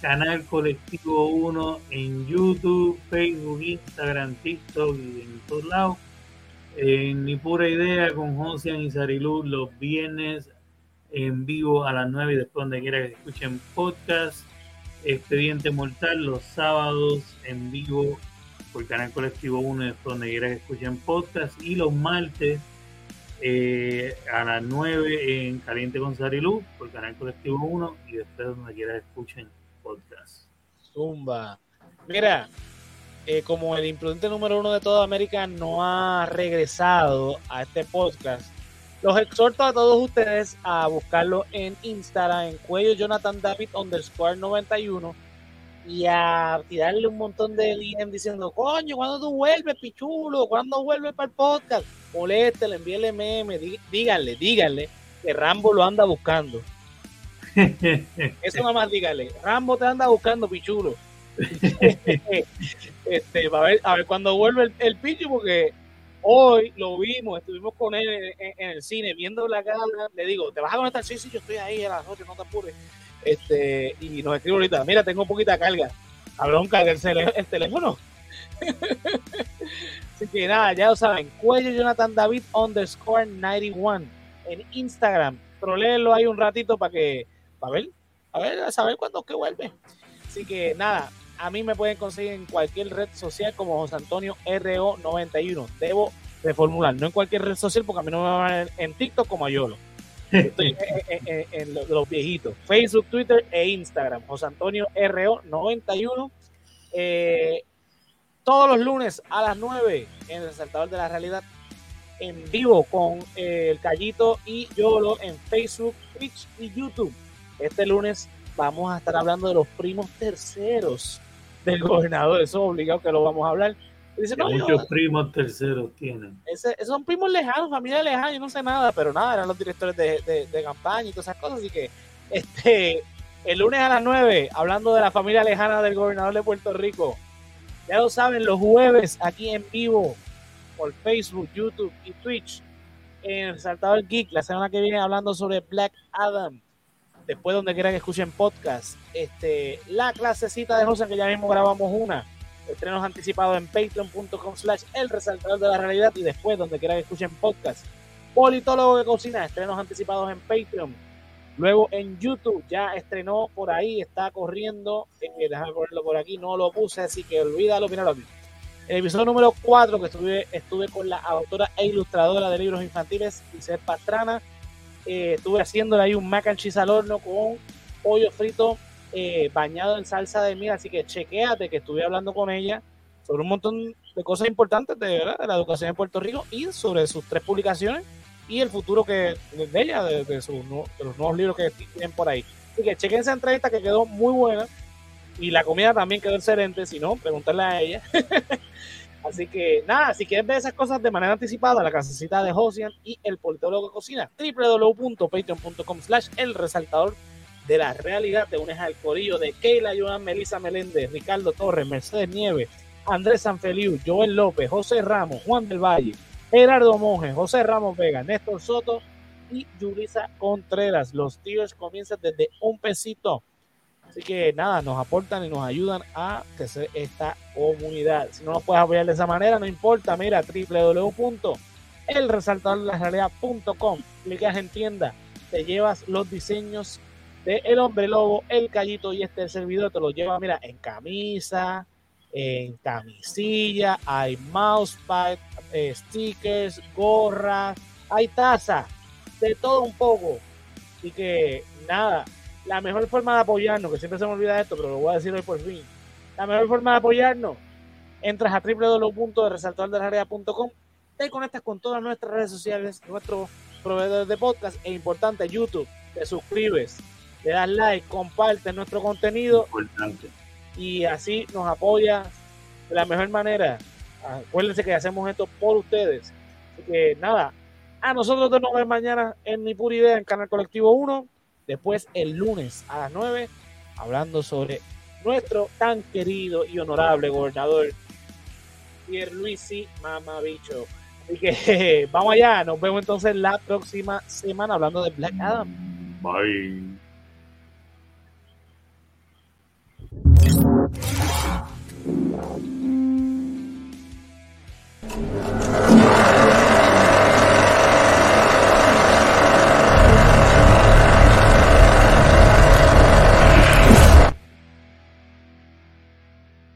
Canal Colectivo 1 en YouTube, Facebook, Instagram, TikTok y en todos lados. En Mi Pura Idea con Josian y Sarilú los viernes en vivo a las 9 y después donde quiera que escuchen podcast. Expediente Mortal los sábados en vivo por Canal Colectivo 1 y después donde quiera que escuchen podcast. Y los martes eh, a las 9 en Caliente con Sarilú por Canal Colectivo 1 y después donde quiera que escuchen. Zumba. Mira, eh, como el imprudente número uno de toda América no ha regresado a este podcast, los exhorto a todos ustedes a buscarlo en Instagram, en cuello Jonathan David underscore 91 y a tirarle un montón de DM diciendo, coño, ¿cuándo tú vuelves, pichulo? ¿Cuándo vuelves para el podcast? Moléstele, envíele meme, díganle, díganle que Rambo lo anda buscando. Eso nada más díganle, Rambo te anda buscando, pichulo. este, a ver, a ver cuando vuelve el, el pichu, porque Hoy lo vimos, estuvimos con él en, el cine viendo la gala. Le digo, ¿te vas a conectar? Sí, sí, yo estoy ahí a las 8, no te apures. Este, y nos escribe ahorita, mira, tengo poquita carga. Cabrón, carga el, el teléfono. Así que nada, ya lo saben, cuello Jonathan David underscore 91 en Instagram. Troléelo ahí un ratito para que, para ver, a ver, a saber cuándo que vuelve. Así que nada, a mí me pueden conseguir en cualquier red social como José Antonio RO91. Debo reformular, no en cualquier red social porque a mí no me van a en TikTok como a Yolo. Estoy en, los viejitos. Facebook, Twitter e Instagram. José Antonio RO91. Eh, todos los lunes a las 9 en el Saltador de la Realidad en vivo con eh, el Callito y Yolo en Facebook, Twitch y YouTube. Este lunes vamos a estar hablando de los primos terceros del gobernador, eso es obligado que lo vamos a hablar. muchos primos terceros tienen. Ese, esos son primos lejanos, familia lejana, yo no sé nada, pero nada, eran los directores de, de, campaña y todas esas cosas, así que este el lunes a las 9, hablando de la familia lejana del gobernador de Puerto Rico. Ya lo saben, los jueves aquí en vivo por Facebook, YouTube y Twitch en el Saltador Geek, la semana que viene hablando sobre Black Adam después donde quieran que escuchen podcast, este, la clasecita de José, que ya mismo grabamos una, estrenos anticipados en patreon.com slash el resaltador de la realidad y después donde quieran que escuchen podcast. Politólogo de cocina, estrenos anticipados en Patreon. Luego en YouTube ya estrenó por ahí, está corriendo. Eh, déjame ponerlo por aquí, no lo puse, así que olvídalo, míralo aquí. El episodio número 4 que estuve, estuve con la autora e ilustradora de libros infantiles, Isabel Pastrana, eh, estuve haciéndole ahí un mac and cheese al horno con pollo frito eh, bañado en salsa de miel, así que chequéate que estuve hablando con ella sobre un montón de cosas importantes de, la educación en Puerto Rico y sobre sus tres publicaciones y el futuro que de ella, de, los nuevos libros que tienen por ahí. Así que chequen esa entrevista que quedó muy buena Y la comida también quedó excelente, si no, preguntarle a ella. Así que nada, si quieres ver esas cosas de manera anticipada, la casacita de Josian y el politólogo que cocina, www.patreon.com slash el resaltador de la realidad. Te unes al corillo de Keila Joan, Melissa Meléndez, Ricardo Torres, Mercedes Nieves, Andrés Sanfeliu, Joel López, José Ramos, Juan del Valle, Gerardo Monge, José Ramos Vega, Néstor Soto y Yulisa Contreras. Los tíos comienzan desde un pesito. Así que nada, nos aportan y nos ayudan a crecer esta comunidad. Si no nos puedes apoyar de esa manera, no importa. Mira, www.elresaltadordelasrealidad.com. Clicas en tienda, te llevas los diseños de El Hombre Lobo, El Callito y este servidor. Te lo lleva, mira, en camisa, en camisilla, hay mousepad, eh, stickers, gorras, hay taza, de todo un poco. Así que nada, la mejor forma de apoyarnos, que siempre se me olvida esto, pero lo voy a decir hoy por fin. La mejor forma de apoyarnos, entras a www.resaltadordelasarea.com, te conectas con todas nuestras redes sociales, nuestros proveedores de podcast e importante YouTube, te suscribes, le das like, compartes nuestro contenido Importante. y así nos apoyas de la mejor manera. Acuérdense que hacemos esto por ustedes. Así que nada, a nosotros nos vemos mañana en Mi Pura Idea en Canal Colectivo 1. Después el lunes a las 9, hablando sobre nuestro tan querido y honorable gobernador Pierre Pierluisi Mamabicho. Así que vamos allá, nos vemos entonces la próxima semana hablando de Black Adam. Bye. Thank.